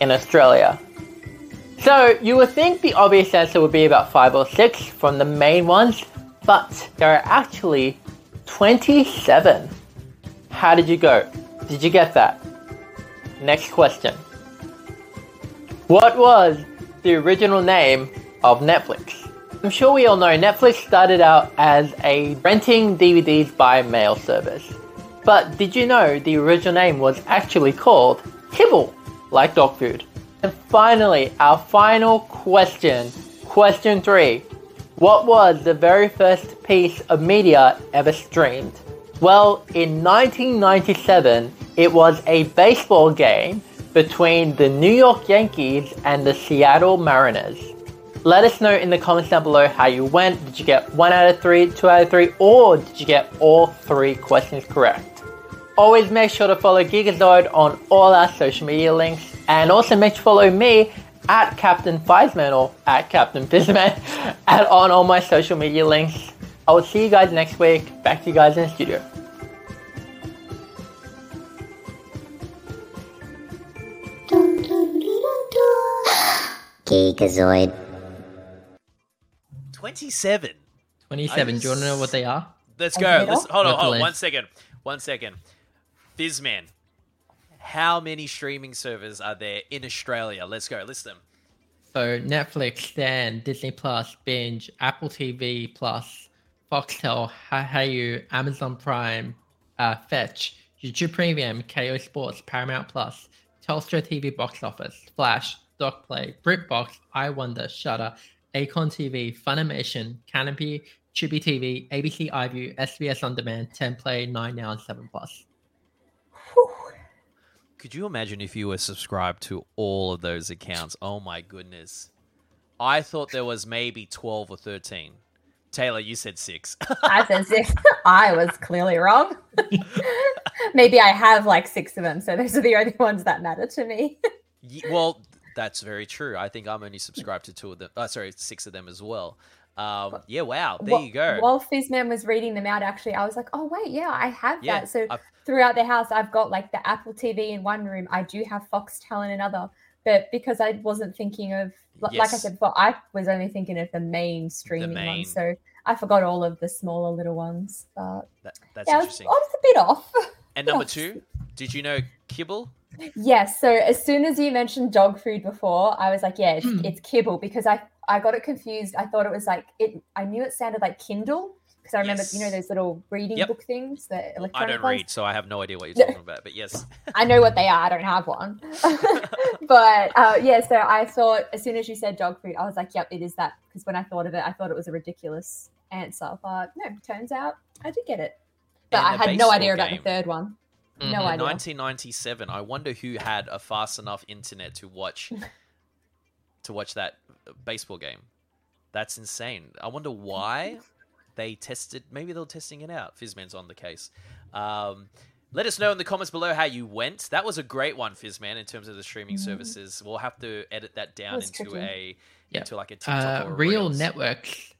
in Australia? So you would think the obvious answer would be about five or six from the main ones, but there are actually 27. How did you go? Did you get that? Next question. What was the original name of Netflix? I'm sure we all know Netflix started out as a renting DVDs by mail service. But did you know the original name was actually called Kibble, like dog food? And finally, our final question. Question three. What was the very first piece of media ever streamed? Well, in 1997, it was a baseball game between the New York Yankees and the Seattle Mariners. Let us know in the comments down below how you went. Did you get one out of three, two out of three, or did you get all three questions correct? Always make sure to follow Geekazoid on all our social media links, and also make sure to follow me at Captain Fizeman or at Captain Fizzman [LAUGHS] and on all my social media links. I will see you guys next week. Back to you guys in the studio. Geekazoid. 27. 27. Do you want to know what they are? Let's go. Let's, hold on, hold on. One list. second. One second. Fizzman, how many streaming servers are there in Australia? Let's go. List them. So Netflix, Stan, Disney Plus, Binge, Apple TV Plus, Foxtel, Hayu, Amazon Prime, uh, Fetch, YouTube Premium, Kayo Sports, Paramount Plus, Telstra TV Box Office, Flash, DocPlay, BritBox, iWonder, Shudder, Acorn TV, Funimation, Canopy, Tubi TV, ABC iView, SBS On Demand, 10 Play, 9 Now, and 7 Plus. Could you imagine if you were subscribed to all of those accounts? Oh my goodness. I thought there was maybe 12 or 13. Taylor, you said six. I said [LAUGHS] six. I was clearly wrong. Maybe I have like six of them, so those are the only ones that matter to me. Well, that's very true. I think I'm only subscribed to two of them. Uh, sorry, six of them as well. Um, yeah, wow. There Wh- you go. While Fizzman was reading them out, actually, I was like, oh, wait, yeah, I have Yeah, that. So I've- throughout the house, I've got like the Apple TV in one room. I do have Foxtel in another. But because I wasn't thinking of, li- like I said before, I was only thinking of the main streaming main. ones. So I forgot all of the smaller little ones. But That, that's yeah, I was, I was a bit off. [LAUGHS] And number two, did you know Kibble? Yes. So as soon as you mentioned dog food before, I was like, yeah, it's, Hmm. it's kibble because I I got it confused. I thought it was like it. I knew it sounded like Kindle because I remember you know those little reading Yep. book things, the I don't ones. read, so I have no idea what you're talking about. But yes, [LAUGHS] I know what they are. I don't have one. [LAUGHS] but uh, yeah, so I thought as soon as you said dog food, I was like, yep, it is that. Because when I thought of it, I thought it was a ridiculous answer. But no, turns out I did get it. But I had no idea about game. the third one. No Mhm. in idea. 1997. I wonder who had a fast enough internet to watch [LAUGHS] to watch that baseball game. That's insane. I wonder why they tested. Maybe they were testing it out. Fizzman's on the case. Um, let us know in the comments below how you went. That was a great one, Fizzman, in terms of the streaming Mhm. services. We'll have to edit that down was into tricky. a Yeah. into like a TikTok Uh, or a Real Reels. Networks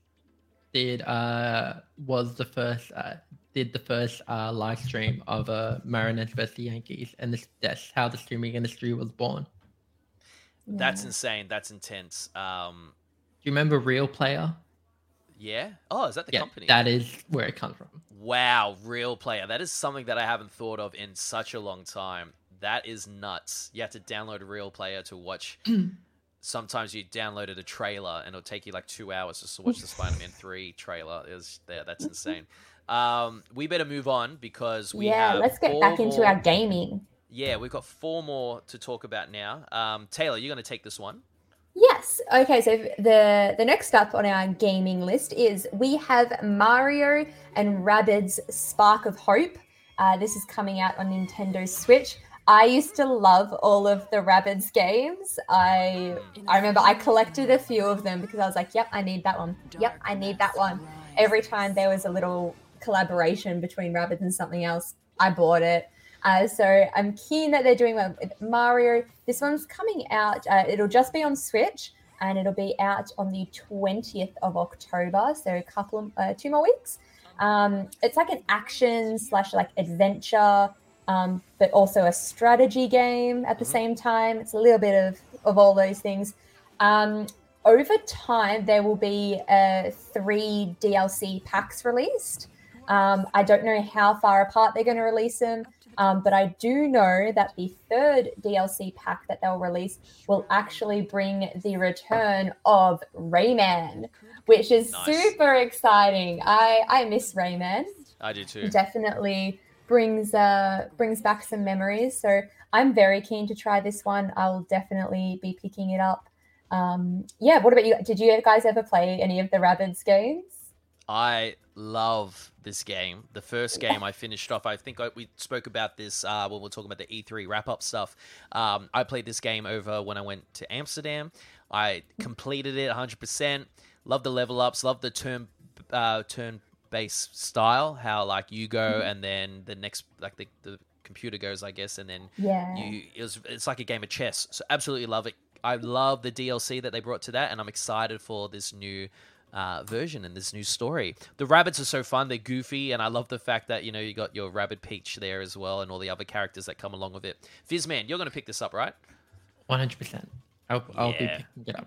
did uh was the first uh, did the first uh live stream of uh Mariners versus the Yankees, and this that's how the streaming industry was born. That's insane. That's intense. Um, Do you remember Real Player? Yeah. Oh, is that the yeah, company? that is where it comes from. Wow, real player. That is something that I haven't thought of in such a long time. That is nuts. You have to download a real player to watch. [CLEARS THROAT] Sometimes you downloaded a trailer and it'll take you like two hours just to watch the Spider-Man Three trailer. Is there? That's insane. Um, we better move on because we yeah, have let's get four back into our gaming. Yeah, we've got four more to talk about now. Um, Taylor, you're going to take this one. Yes. Okay. So the the next up on our gaming list is we have Mario and Rabbids Spark of Hope. Uh, this is coming out on Nintendo Switch. I used to love all of the Rabbids games. I I remember I collected a few of them because I was like, "Yep, I need that one. Yep, I need that one." Every time there was a little collaboration between Rabbids and something else, I bought it. Uh, so I'm keen that they're doing one with Mario. This one's coming out. Uh, it'll just be on Switch, and it'll be out on the 20th of October. So a couple of uh, two more weeks. Um, it's like an action slash like adventure, um, but also a strategy game at the Mhm. same time. It's a little bit of of all those things. Um, over time, there will be uh, three DLC packs released. Um, I don't know how far apart they're going to release them, um, but I do know that the third DLC pack that they'll release will actually bring the return of Rayman, which is Nice. super exciting. I I miss Rayman. I do too. Definitely brings uh brings back some memories. So I'm very keen to try this one. I'll definitely be picking it up. Um, yeah. What about you? Did you guys ever play any of the Rabbids games? I love this game. The first game I finished off, I think I, we spoke about this uh, when we are talking about the E3 wrap up stuff. Um, I played this game over when I went to Amsterdam. I completed it 100%. Love the level ups, love the turn uh, turn based style. How like you go and then the next like the, the computer goes, I guess, and then Yeah. you it was it's like a game of chess. So absolutely love it. I love the DLC that they brought to that, and I'm excited for this new uh, version and this new story. The Rabbids are so fun; they're goofy, and I love the fact that you know you got your Rabbid Peach there as well, and all the other characters that come along with it. Fizzman, you're going to pick this up, right? One hundred percent. I'll, I'll be picking it up.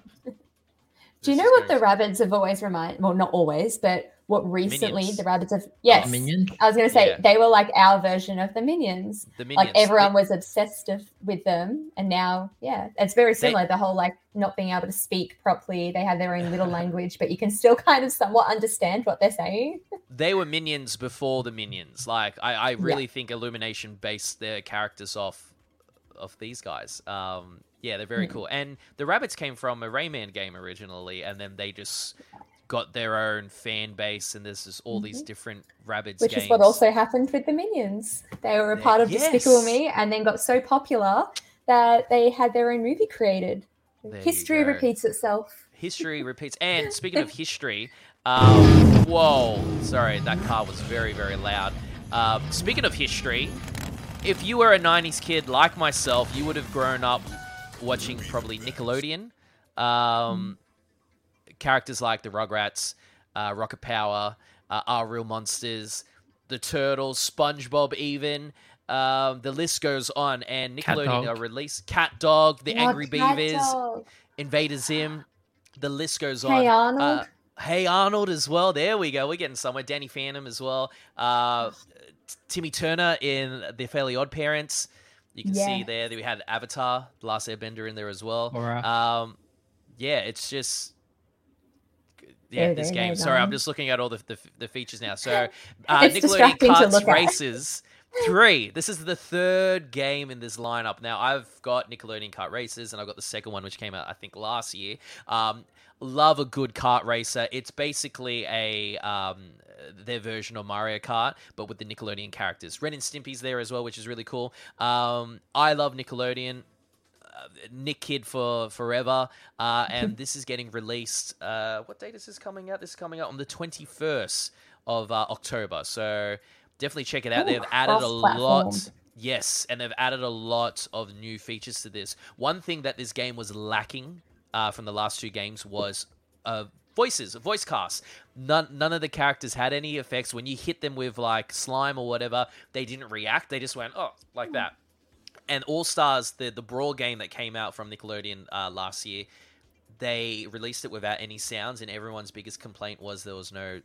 Do you know what the Rabbids have always remind? Well, not always, but what recently Minions. the Rabbids have. Yes, Minions. I was going to say Yeah. they were like our version of the minions. The minions? Like everyone was obsessed of, with them, and now, yeah, it's very similar. the whole like not being able to speak properly. They have their own little language, but you can still kind of somewhat understand what they're saying. [LAUGHS] they were minions before the minions. Like I, I really think Illumination based their characters off of these guys. Um, yeah, they're very Hmm. cool. And the Rabbids came from a Rayman game originally, and then they just got their own fan base, and there's just all these different Rabbids Mm-hmm. Which games. is what also happened with the minions. They were a part of Despicable yes. Me, and then got so popular that they had their own movie created. There History repeats itself. history repeats. And [LAUGHS] speaking of history, um, whoa, sorry, that car was very, very loud. Um, speaking of history, if you were a 90s kid like myself, you would have grown up watching probably Nickelodeon. Um, characters like the Rugrats, uh, Rocket Power, uh, Are Real Monsters, the Turtles, SpongeBob, even. Um, the list goes on, and Nickelodeon Dog. are released. Cat Dog, the Angry Cat Beavers, Dog. Invader Zim. The list goes on. Hey Arnold. Uh, hey Arnold as well. There we go. We're getting somewhere. Danny Phantom as well. Uh, Timmy Turner in The Fairly Odd Parents. You can see there that we had Avatar, The Last Airbender in there as well. Alright. Um, yeah, it's just. Yeah, Very, this very game. Sorry, I'm just looking at all the, the, the features now. So, [LAUGHS] uh, It's Nickelodeon distracting Karts. Races 3. This is the third game in this lineup. Now, I've got Nickelodeon Kart Racers, and I've got the second one, which came out, I think, last year. Um, love a good kart racer. It's basically a um, their version of Mario Kart, but with the Nickelodeon characters. Ren and Stimpy's there as well, which is really cool. Um, I love Nickelodeon. Uh, Nick Kid for forever, uh, and [LAUGHS] this is getting released. Uh, what date is this coming out? This is coming out on the twenty first of uh, October. So definitely check it out. Ooh, They've added a lot. Yes, and they've added a lot of new features to this. One thing that this game was lacking uh, from the last two games was uh, voices, voice casts. None, none of the characters had any effects. When you hit them with like slime or whatever, they didn't react. They just went, oh, like that. And All Stars, the the brawl game that came out from Nickelodeon uh, last year, they released it without any sounds, and everyone's biggest complaint was there was no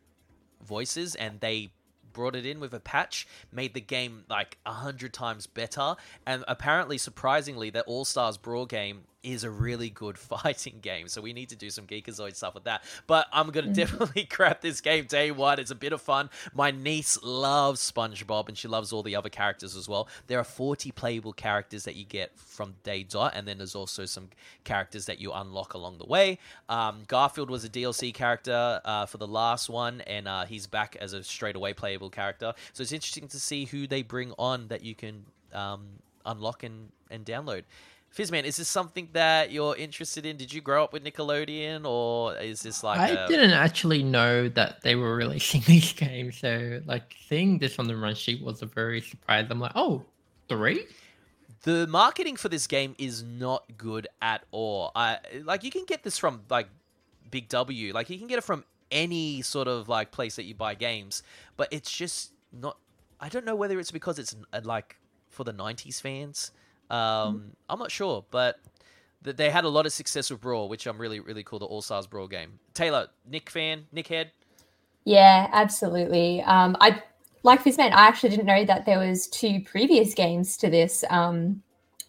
voices, and they brought it in with a patch, made the game like a hundred times better, and apparently, surprisingly, that All Stars Brawl game is a really good [LAUGHS] fighting game. So we need to do some Geekazoid stuff with that. But I'm gonna Mhm. definitely [LAUGHS] grab this game day one. It's a bit of fun. My niece loves SpongeBob, and she loves all the other characters as well. There are 40 playable characters that you get from day dot, and then there's also some characters that you unlock along the way. Um, Garfield was a DLC character uh, for the last one, and uh, he's back as a straight away playable character. So it's interesting to see who they bring on that you can um, unlock and, and download. Fizzman, is this something that you're interested in? Did you grow up with Nickelodeon, or is this like I a- didn't actually know that they were releasing [LAUGHS] these games, so like seeing this on the run sheet was a very surprise. I'm like, oh, three? the marketing for this game is not good at all. I like you can get this from like Big W, like you can get it from any sort of like place that you buy games, but it's just not. I don't know whether it's because it's like for the '90s fans. Um, I'm not sure, but th- they had a lot of success with Brawl, which I'm really really cool. The All Stars Brawl game. Taylor, Nick fan, Nick head. Yeah, absolutely. Um, I like Fizzman. I actually didn't know that there was two previous games to this. Um,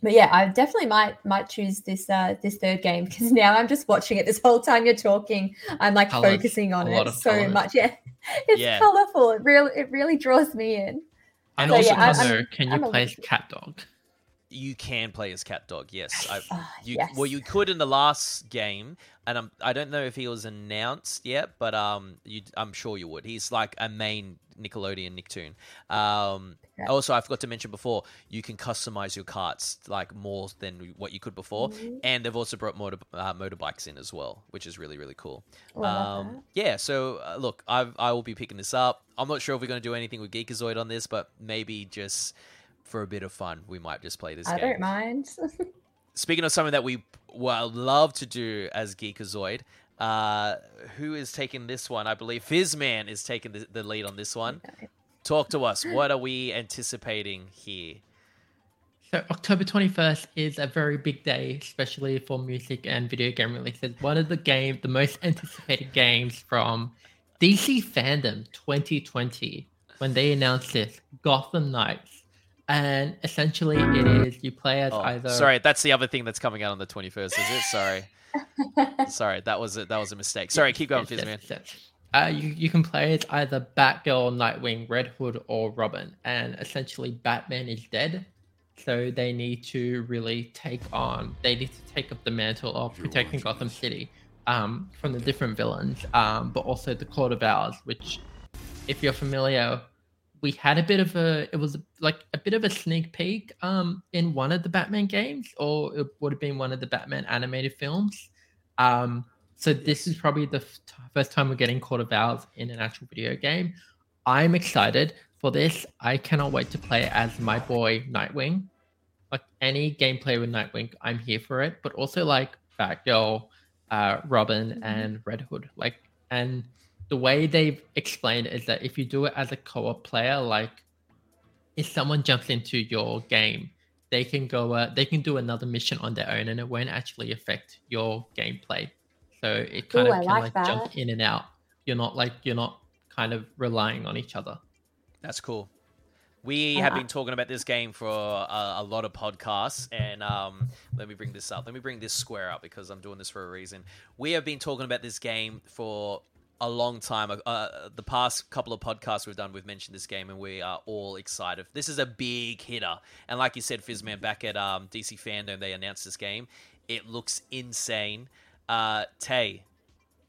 but yeah, I definitely might might choose this uh, this third game because [LAUGHS] now I'm just watching it this whole time you're talking. I'm like Colours, focusing on a it so colours. much. [LAUGHS] Yeah, it's Yeah. colorful. It really it really draws me in. And So, also, yeah, I'm- Connor, can you I'm play cat dog? You can play as Cat Dog. Yes, I, Ah, You yes. well, you could in the last game, and I'm I don't know if he was announced yet, but um, you I'm sure you would. He's like a main Nickelodeon Nicktoon. Um, Okay. also I forgot to mention before, you can customize your carts like more than what you could before, Mhm. and they've also brought motor uh, motorbikes in as well, which is really really cool. Oh, Um, yeah, so uh, look, I I will be picking this up. I'm not sure if we're going to do anything with Geekazoid on this, but maybe just for a bit of fun, we might just play this. I game don't mind. [LAUGHS] speaking of something that we well love to do as Geekazoid, uh, who is taking this one? I believe Fizzman is taking the, the lead on this one. Talk to us. [GASPS] What are we anticipating here? So October 21st is a very big day, especially for music and video game releases. One of the game, the most anticipated games from DC Fandom 2020, when they announced this, Gotham Knights, and essentially it is you play as Oh, either. sorry, that's the other thing that's coming out on the 21st, is it? Sorry. [LAUGHS] Sorry, that was a, that was a mistake. Sorry, keep going, Yes, Fizzman. yes, yes. Uh, you, you can play as either Batgirl, Nightwing, Red Hood, or Robin. And essentially, Batman is dead. So they need to really take on, they need to take up the mantle of protecting Gotham City um, from the different villains, um, but also the Court of Owls, which, if you're familiar, we had a bit of a, it was like a bit of a sneak peek um, in one of the Batman games, or it would have been one of the Batman animated films. Um, so this is probably the f- first time we're getting Court of Owls in an actual video game. I'm excited for this. I cannot wait to play as my boy Nightwing. Like any gameplay with Nightwing, I'm here for it. But also like Batgirl, uh, Robin, Mhm. and Red Hood. Like, and the way they've explained is that if you do it as a co-op player, like if someone jumps into your game, they can go, uh, they can do another mission on their own, and it won't actually affect your gameplay. So it kind Ooh, of I can like like jump in and out. You're not like you're not kind of relying on each other. That's cool. We Uh, have been talking about this game for a, a lot of podcasts, and um, let me bring this up. Let me bring this square up because I'm doing this for a reason. We have been talking about this game for a long time. Uh, the past couple of podcasts we've done, we've mentioned this game, and we are all excited. This is a big hitter, and like you said, Fizzman, back at um, DC Fandom, they announced this game. It looks insane. Uh, Tay,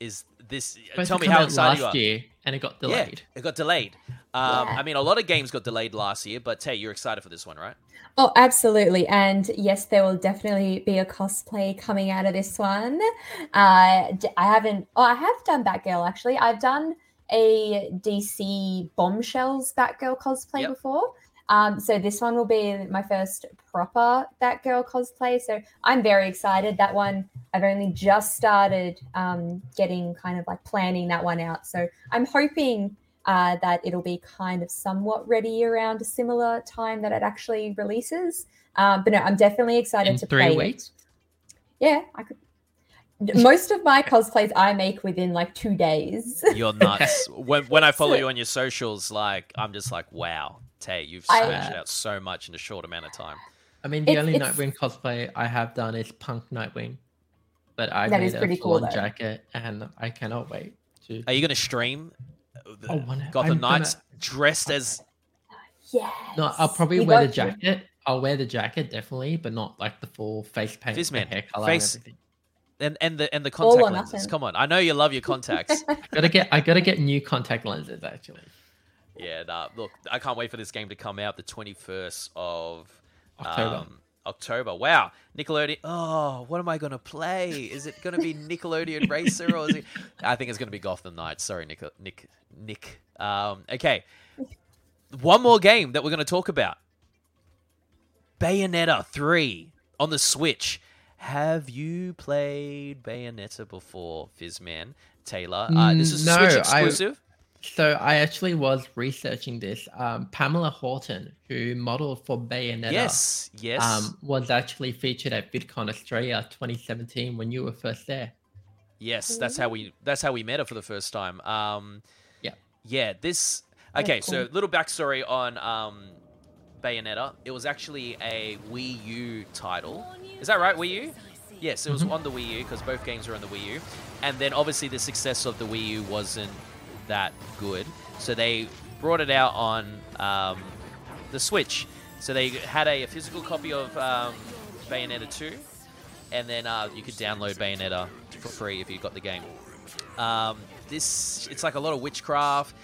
is this? Supposed tell me how out excited you last are. year, and it got delayed. Yeah, it got delayed. Um, Yeah. I mean, a lot of games got delayed last year, but hey you're excited for this one, right? Oh, absolutely. And yes, there will definitely be a cosplay coming out of this one. Uh, d- I haven't, oh, I have done Batgirl actually. I've done a DC Bombshells Batgirl cosplay Yep. before. Um, so this one will be my first proper Batgirl cosplay. So I'm very excited. That one, I've only just started um, getting kind of like planning that one out. So I'm hoping uh, that it'll be kind of somewhat ready around a similar time that it actually releases. Um, but no, I'm definitely excited In to three play weeks? it. Yeah, I could. Most of my cosplays I make within like two days. You're nuts. [LAUGHS] when when I follow you on your socials, like I'm just like, wow, Tay, you've I- smashed out so much in a short amount of time. I mean, the It's- only it's- Nightwing cosplay I have done is Punk Nightwing, but I That made is a pretty cool, full-on jacket, and I cannot wait to. Are you gonna stream the Oh, one- Gotham I'm gonna- Knights dressed as? yeah. No, I'll probably You wear the got to. jacket. I'll wear the jacket definitely, but not like the full face paint, the Fizzman, hair color, face- and everything. And, and the and the contact lenses. nothing. Come on, I know you love your contacts. I [LAUGHS] Gotta get. I gotta get new contact lenses actually. Yeah, nah, look, I can't wait for this game to come out the 21st of October. um, October. Wow, Nickelodeon. Oh, what am I gonna play? Is it gonna be [LAUGHS] Nickelodeon Racer or is it? I think it's gonna be Gotham Knights. Sorry, Nick. Nick. Nick. Um, okay, one more game that we're gonna talk about. Bayonetta 3 on the Switch. Have you played Bayonetta before, Fizzman? Taylor? Uh, this is Mm, Switch no, I- exclusive. So I actually was researching this. Um, Pamela Horton, who modeled for Bayonetta, Yes, yes. um, was actually featured at VidCon Australia 2017 when you were first there. Yes, that's how we that's how we met her for the first time. Um, Yeah. yeah. This That's okay. So little backstory on um, Bayonetta. It was actually a Wii U title. Is that right? Wii U. Yes, it was on the Wii U because both games were on the Wii U, and then obviously the success of the Wii U wasn't that good, so they brought it out on um, the Switch. So they had a, physical copy of um, Bayonetta 2, and then uh, you could download Bayonetta for free if you got the game. Um, this it's like a lot of witchcraft.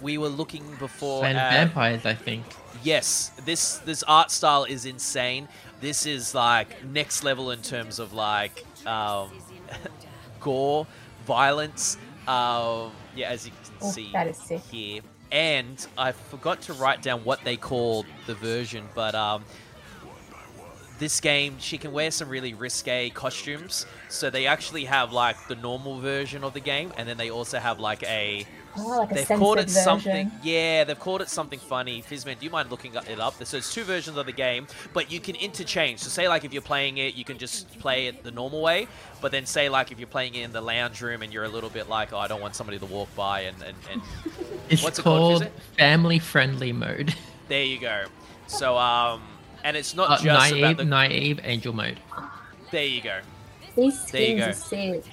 We were looking before and at- vampires, I think. yes, this this art style is insane. This is like next level in terms of like um, [LAUGHS] gore, violence. Um, yeah, as you can Oh, see that is sick. here. And I forgot to write down what they called the version, but um, this game she can wear some really risque costumes. So they actually have like the normal version of the game, and then they also have like a Oh, like they've called it censored something. Yeah, they've called it something funny. Fizzman, do you mind looking it up? So it's two versions of the game, but you can interchange. So say like if you're playing it, you can just play it the normal way. But then say like if you're playing it in the lounge room and you're a little bit like, oh, I don't want somebody to walk by and and, and It's What's it called, called family friendly mode. there you go. So um, and it's not Uh, just about naive, the. naive angel mode. There you go. These There you go. are sick.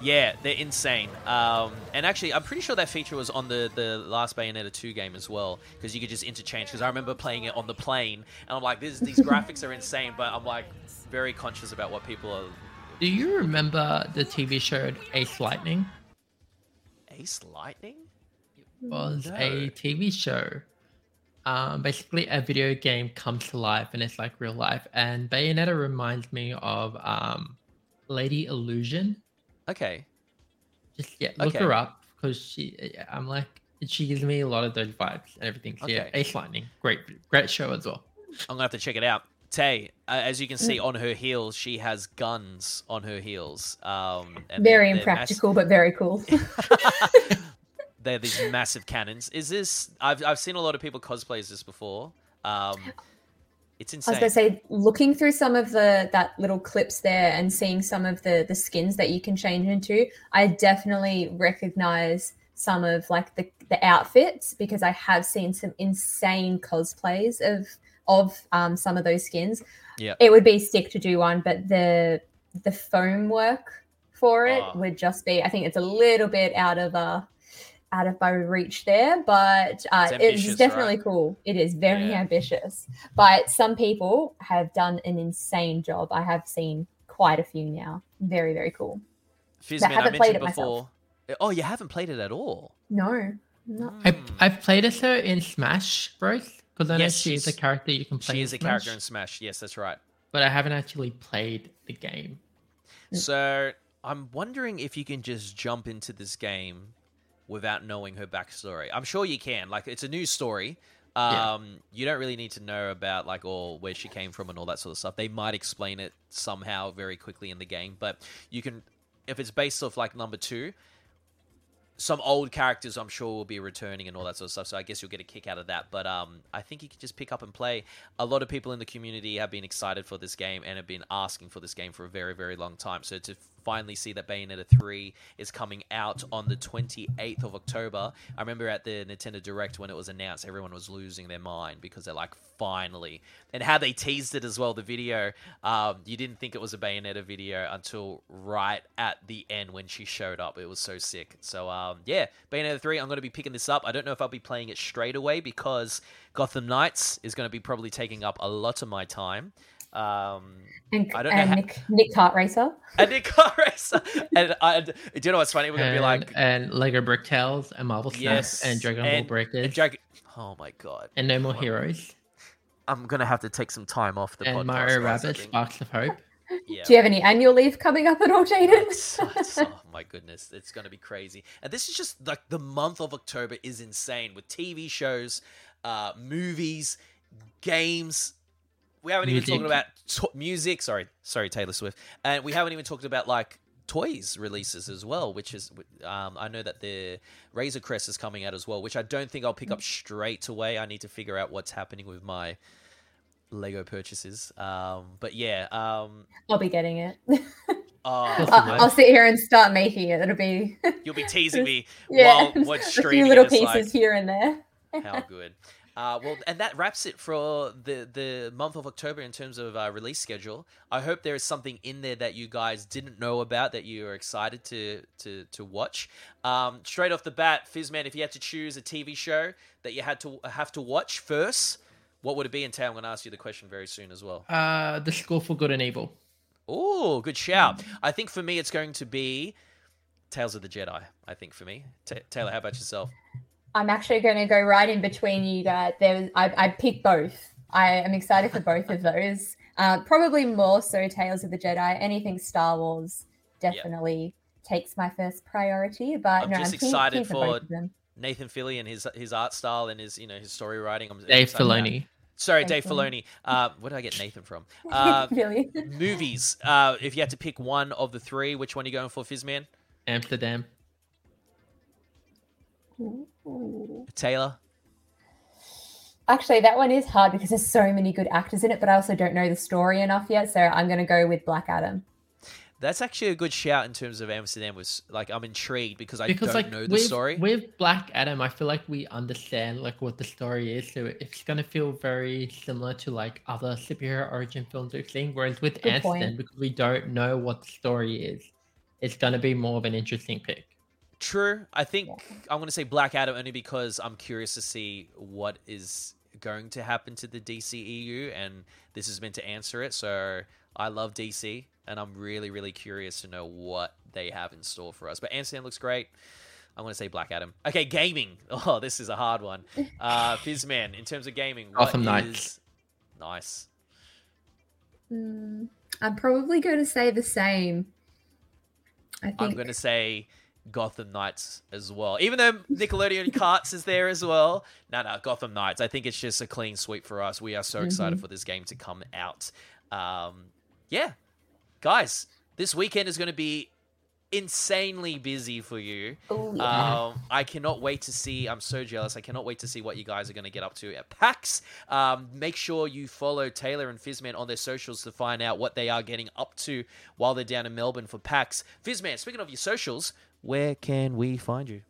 Yeah, they're insane. Um, and actually, I'm pretty sure that feature was on the, the last Bayonetta 2 game as well, because you could just interchange. Because I remember playing it on the plane, and I'm like, this, these graphics are insane, but I'm like very conscious about what people are. Do you remember the TV show Ace Lightning? Ace Lightning? It was No. a TV show. Um, basically, a video game comes to life and it's like real life. And Bayonetta reminds me of um, Lady Illusion. Okay. Just yeah, look Okay. her up because she. I'm like she gives me a lot of those vibes and everything. So yeah, Ace Lightning, great, great show as well. I'm going to have to check it out. Tay, uh, as you can see on her heels, she has guns on her heels. Um, and Very they're- they're mass- impractical, but very cool. [LAUGHS] [LAUGHS] they're these massive cannons. Is this? I've I've seen a lot of people cosplay this before. Um, it's I insane. was gonna say, looking through some of the that little clips there and seeing some of the the skins that you can change into, I definitely recognize some of like the the outfits because I have seen some insane cosplays of of um, some of those skins. Yeah. it would be sick to do one, but the the foam work for it Ah. would just be. I think it's a little bit out of uh out of my reach there, but uh, It's it's, definitely right? cool. It is very Yeah. ambitious, but some people have done an insane job. I have seen quite a few now. Very, very cool. Fizzman, But I I haven't mentioned played it before. myself. Oh, you haven't played it at all. No, no. I. I've played as her in Smash Bros. Because I know Yes, she is a character you can play. She in is a Smash, character in Smash. Yes, that's right. but I haven't actually played the game. So I'm wondering if you can just jump into this game without knowing her backstory. I'm sure you can. Like it's a new story. Yeah. Um, you don't really need to know about like all where she came from and all that sort of stuff. They might explain it somehow very quickly in the game, but you can if it's based off like number two. Some old characters, I'm sure, will be returning and all that sort of stuff. So I guess you'll get a kick out of that. But um, I think you can just pick up and play. A lot of people in the community have been excited for this game and have been asking for this game for a very, very long time. So to finally see that Bayonetta 3 is coming out on the 28th of October. I remember at the Nintendo Direct when it was announced, everyone was losing their mind because they're like, finally. And how they teased it as well, the video. Um, you didn't think it was a Bayonetta video until right at the end when she showed up. It was so sick. So, um, yeah, Bayonetta 3, I'm going to be picking this up. I don't know if I'll be playing it straight away because Gotham Knights is going to be probably taking up a lot of my time. Um, And, I don't know and how- Nick, Nick Kart Racer. [LAUGHS] and Nick Car Racer. And I, do you know what's funny? We're going to be like, and Lego Bricktales and Marvel Snap Yes, and Dragon Ball Breakers and Drag- oh my god, and No More Well, Heroes I'm going to have to take some time off the podcast. and Mario guys, Rabbids. Sparks of Hope. [LAUGHS] Yeah. Do you have any annual leave coming up at all, Jaden? It's- it's- oh my goodness, it's going to be crazy. And this is just like the month of October is insane with TV shows, uh, movies, games. We haven't even talked about to- music. Sorry, sorry, Taylor Swift. And we haven't even talked about like toys releases as well, which is um, I know that the Razor Crest is coming out as well, which I don't think I'll pick up straight away. I need to figure out what's happening with my Lego purchases. Um, but yeah, um, I'll be getting it. oh, [LAUGHS] Awesome. I'll, I'll sit here and start making it. It'll be you'll be teasing me [LAUGHS] yeah, while what's [LAUGHS] a few little pieces like, here and there. how good. Uh, well, and that wraps it for the the month of October in terms of uh, release schedule. I hope there is something in there that you guys didn't know about that you are excited to to to watch. Um, straight off the bat, Fizzman, if you had to choose a TV show that you had to have to watch first, what would it be? And Tay, I'm going to ask you the question very soon as well. Uh, The School for Good and Evil. Oh, good shout. I think for me, it's going to be Tales of the Jedi. I think for me, Ta Taylor, how about yourself? I'm actually going to go right in between you guys. There, was, I, I picked both. I am excited for both of those. Uh, probably more so Tales of the Jedi. Anything Star Wars definitely takes my first priority. But I'm no, just I'm excited keen for both. Nathan Fillion and his his art style and his you know his story writing. I'm Dave excited about. Filoni. Sorry, Dave Dave Filoni. Uh, where did I get Nathan from? [LAUGHS] Uh, movies. Uh, if you had to pick one of the three, which one are you going for, Fizzman? Amsterdam. Taylor. Actually, that one is hard because there's so many good actors in it, but I also don't know the story enough yet. So I'm going to go with Black Adam. That's actually a good shout in terms of Amsterdam. Was like I'm intrigued because I because don't like know the with, story. with Black Adam, I feel like we understand like what the story is, so it's gonna feel very similar to like other superhero origin films we've seen. Whereas with Good Amsterdam, point. because we don't know what the story is, it's gonna be more of an interesting pick. True. I think I'm going to say Black Adam only because I'm curious to see what is going to happen to the DCEU, and this is meant to answer it. So I love DC, and I'm really, really curious to know what they have in store for us. But Amsterdam looks great. I'm going to say Black Adam. Okay, gaming. [LAUGHS] Oh, this is a hard one. Uh, [LAUGHS] Fizzman, in terms of gaming, what Gotham Knights. is- Nice. Mm, I'm probably going to say the same. I think I'm going to say Gotham Knights as well. Even though Nickelodeon Karts is there as well. No, no, Gotham Knights. I think it's just a clean sweep for us. We are so excited for this game to come out. Um, yeah, guys, this weekend is going to be insanely busy for you. Ooh, yeah. Um, I cannot wait to see. I'm so jealous. I cannot wait to see what you guys are going to get up to at PAX. Um, make sure you follow Taylor and Fizzman on their socials to find out what they are getting up to while they're down in Melbourne for PAX. Fizzman, speaking of your socials, where can we find you?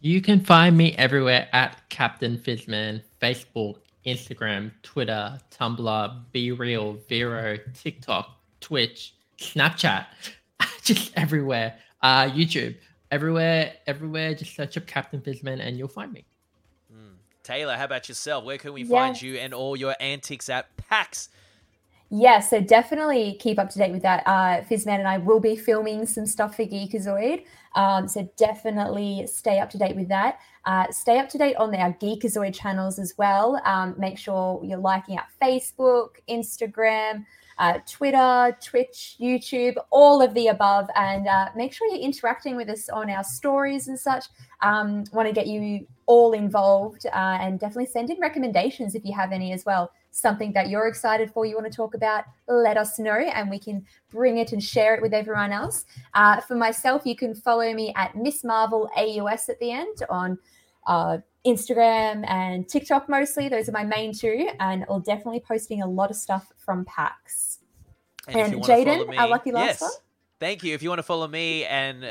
You can find me everywhere at Captain Fizzman, Facebook, Instagram, Twitter, Tumblr, BeReal, Vero, TikTok, Twitch, Snapchat, [LAUGHS] just everywhere. Uh, YouTube, everywhere, everywhere. Just search up Captain Fizzman and you'll find me. Taylor, how about yourself? Where can we find you and all your antics at PAX? Yeah, so definitely keep up to date with that. Uh, Fizzman and I will be filming some stuff for Geekazoid. Um, so definitely stay up to date with that. Uh, stay up to date on our Geekazoid channels as well. Um, make sure you're liking our Facebook, Instagram, uh, Twitter, Twitch, YouTube, all of the above. And uh, make sure you're interacting with us on our stories and such. Um, Want to get you all involved uh, and definitely send in recommendations if you have any as well something that you're excited for, you want to talk about, let us know and we can bring it and share it with everyone else. Uh, for myself, you can follow me at Miss Marvel AUS at the end on uh, Instagram and TikTok mostly. Those are my main two, and I'll definitely posting a lot of stuff from PAX. you And Jaden, our lucky last yes. one? Thank you. If you want to follow me and uh,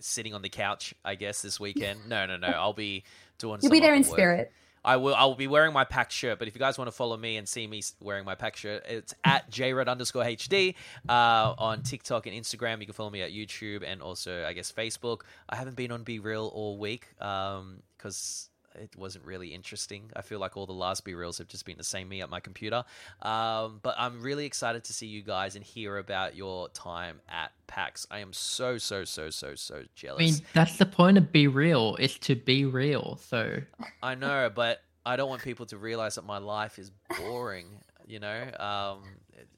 sitting on the couch, I guess this weekend. No, no, no. I'll be doing. You'll be there in work. spirit. I will. I will be wearing my PAX shirt. But if you guys want to follow me and see me wearing my PAX shirt, it's at jred underscore hd uh, on TikTok and Instagram. You can follow me at YouTube and also I guess Facebook. I haven't been on BeReal all week because it wasn't really interesting. I feel like all the last BeReals have just been the same me at my computer. Um, but I'm really excited to see you guys and hear about your time at PAX. I am so so so so so jealous. I mean, that's the point of be real, is to be real. So I know, but I don't want people to realize that my life is boring. You know, um,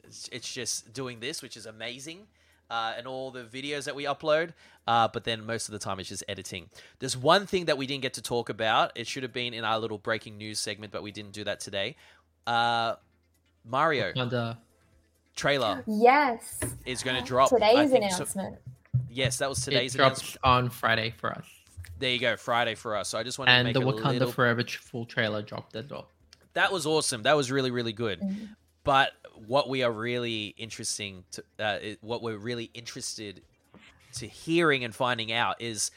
it's, it's just doing this, which is amazing, uh, and all the videos that we upload. Uh, but then most of the time, it's just editing. There's one thing that we didn't get to talk about. It should have been in our little breaking news segment, but we didn't do that today. Uh, Mario Wakanda. trailer Yes. is going to drop. Today's think so- announcement. yes, that was today's it drops on Friday for us, There you go, Friday for us. So I just wanted to and make the a Wakanda little Forever full trailer dropped as well. that was awesome. That was really really good. Mhm. But what we are really interesting to uh, what we're really interested to hearing and finding out is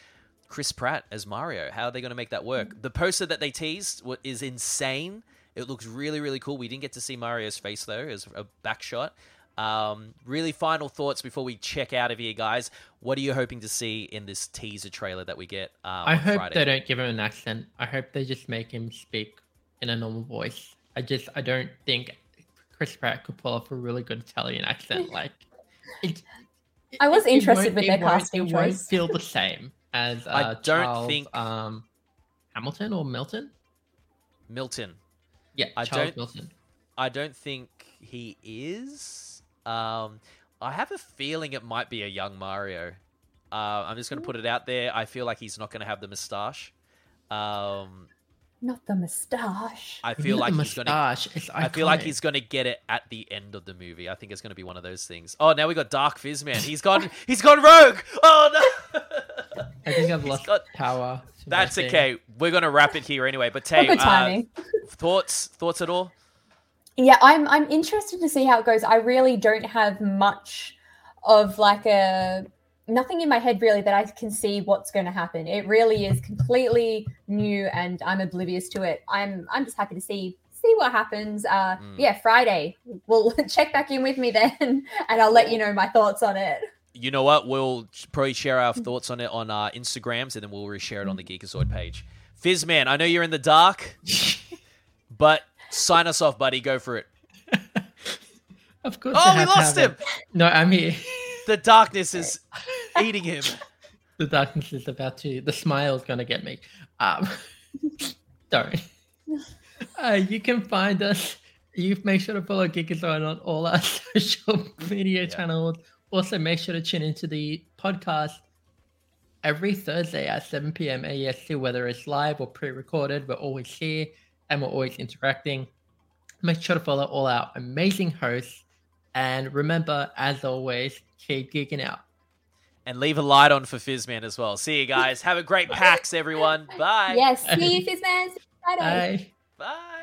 Chris Pratt as Mario. How are they going to make that work? The poster that they teased is insane. It looks really really cool. We didn't get to see Mario's face though as a back shot. Um, really final thoughts before we check out of here, guys. What are you hoping to see in this teaser trailer that we get? Um, I hope Friday? they don't give him an accent. I hope they just make him speak in a normal voice. I just I don't think Chris Pratt could pull off a really good Italian accent. [LAUGHS] Like, it, I was it- it interested with it their won't- casting It won't feel the [LAUGHS] same as uh, I don't Charles, think- um, Hamilton or Milton. Milton. Yeah, I Charles don't- Milton. I don't think he is. Um, I have a feeling it might be a young Mario. Uh, I'm just going to put it out there. I feel like he's not going to have the moustache. Um, Not the moustache. I feel Look like the he's going to. moustache. I feel like he's going to get it at the end of the movie. I think it's going to be one of those things. Oh, now we got Dark Fizzman. He's gone. [LAUGHS] he's gone rogue. Oh no. I think I've lost got- power. That's okay. We're going to wrap it here anyway. But Tay, good uh, timing. thoughts? Thoughts at all? Yeah, I'm I'm interested to see how it goes. I really don't have much of like a nothing in my head really that I can see what's going to happen. It really is completely new and I'm oblivious to it. I'm I'm just happy to see see what happens. Uh Mm. yeah, Friday. We'll [LAUGHS] check back in with me then [LAUGHS] and I'll let you know my thoughts on it. you know what? We'll probably share our thoughts on it on our Instagrams, and then we'll reshare it on the Geekazoid page. Fizzman, I know you're in the dark, [LAUGHS] but sign us off, buddy. Go for it. Of course. Oh, we lost him. No, I'm here. The darkness is [LAUGHS] eating him. the darkness is about to. The smile is gonna get me. Um, [LAUGHS] don't. [LAUGHS] Uh, you can find us. You make sure to follow Geekazoid on all our social media Yeah. channels. Also, make sure to tune into the podcast every Thursday at 7 p.m. AEST, whether it's live or pre-recorded. We're always here and we're always interacting. Make sure to follow all our amazing hosts. And remember, as always, keep geeking out. And leave a light on for Fizzman as well. See you guys. Have a great PAX, everyone. Bye. Yes, [LAUGHS] see you, Fizzman. See you Friday. Bye. Bye.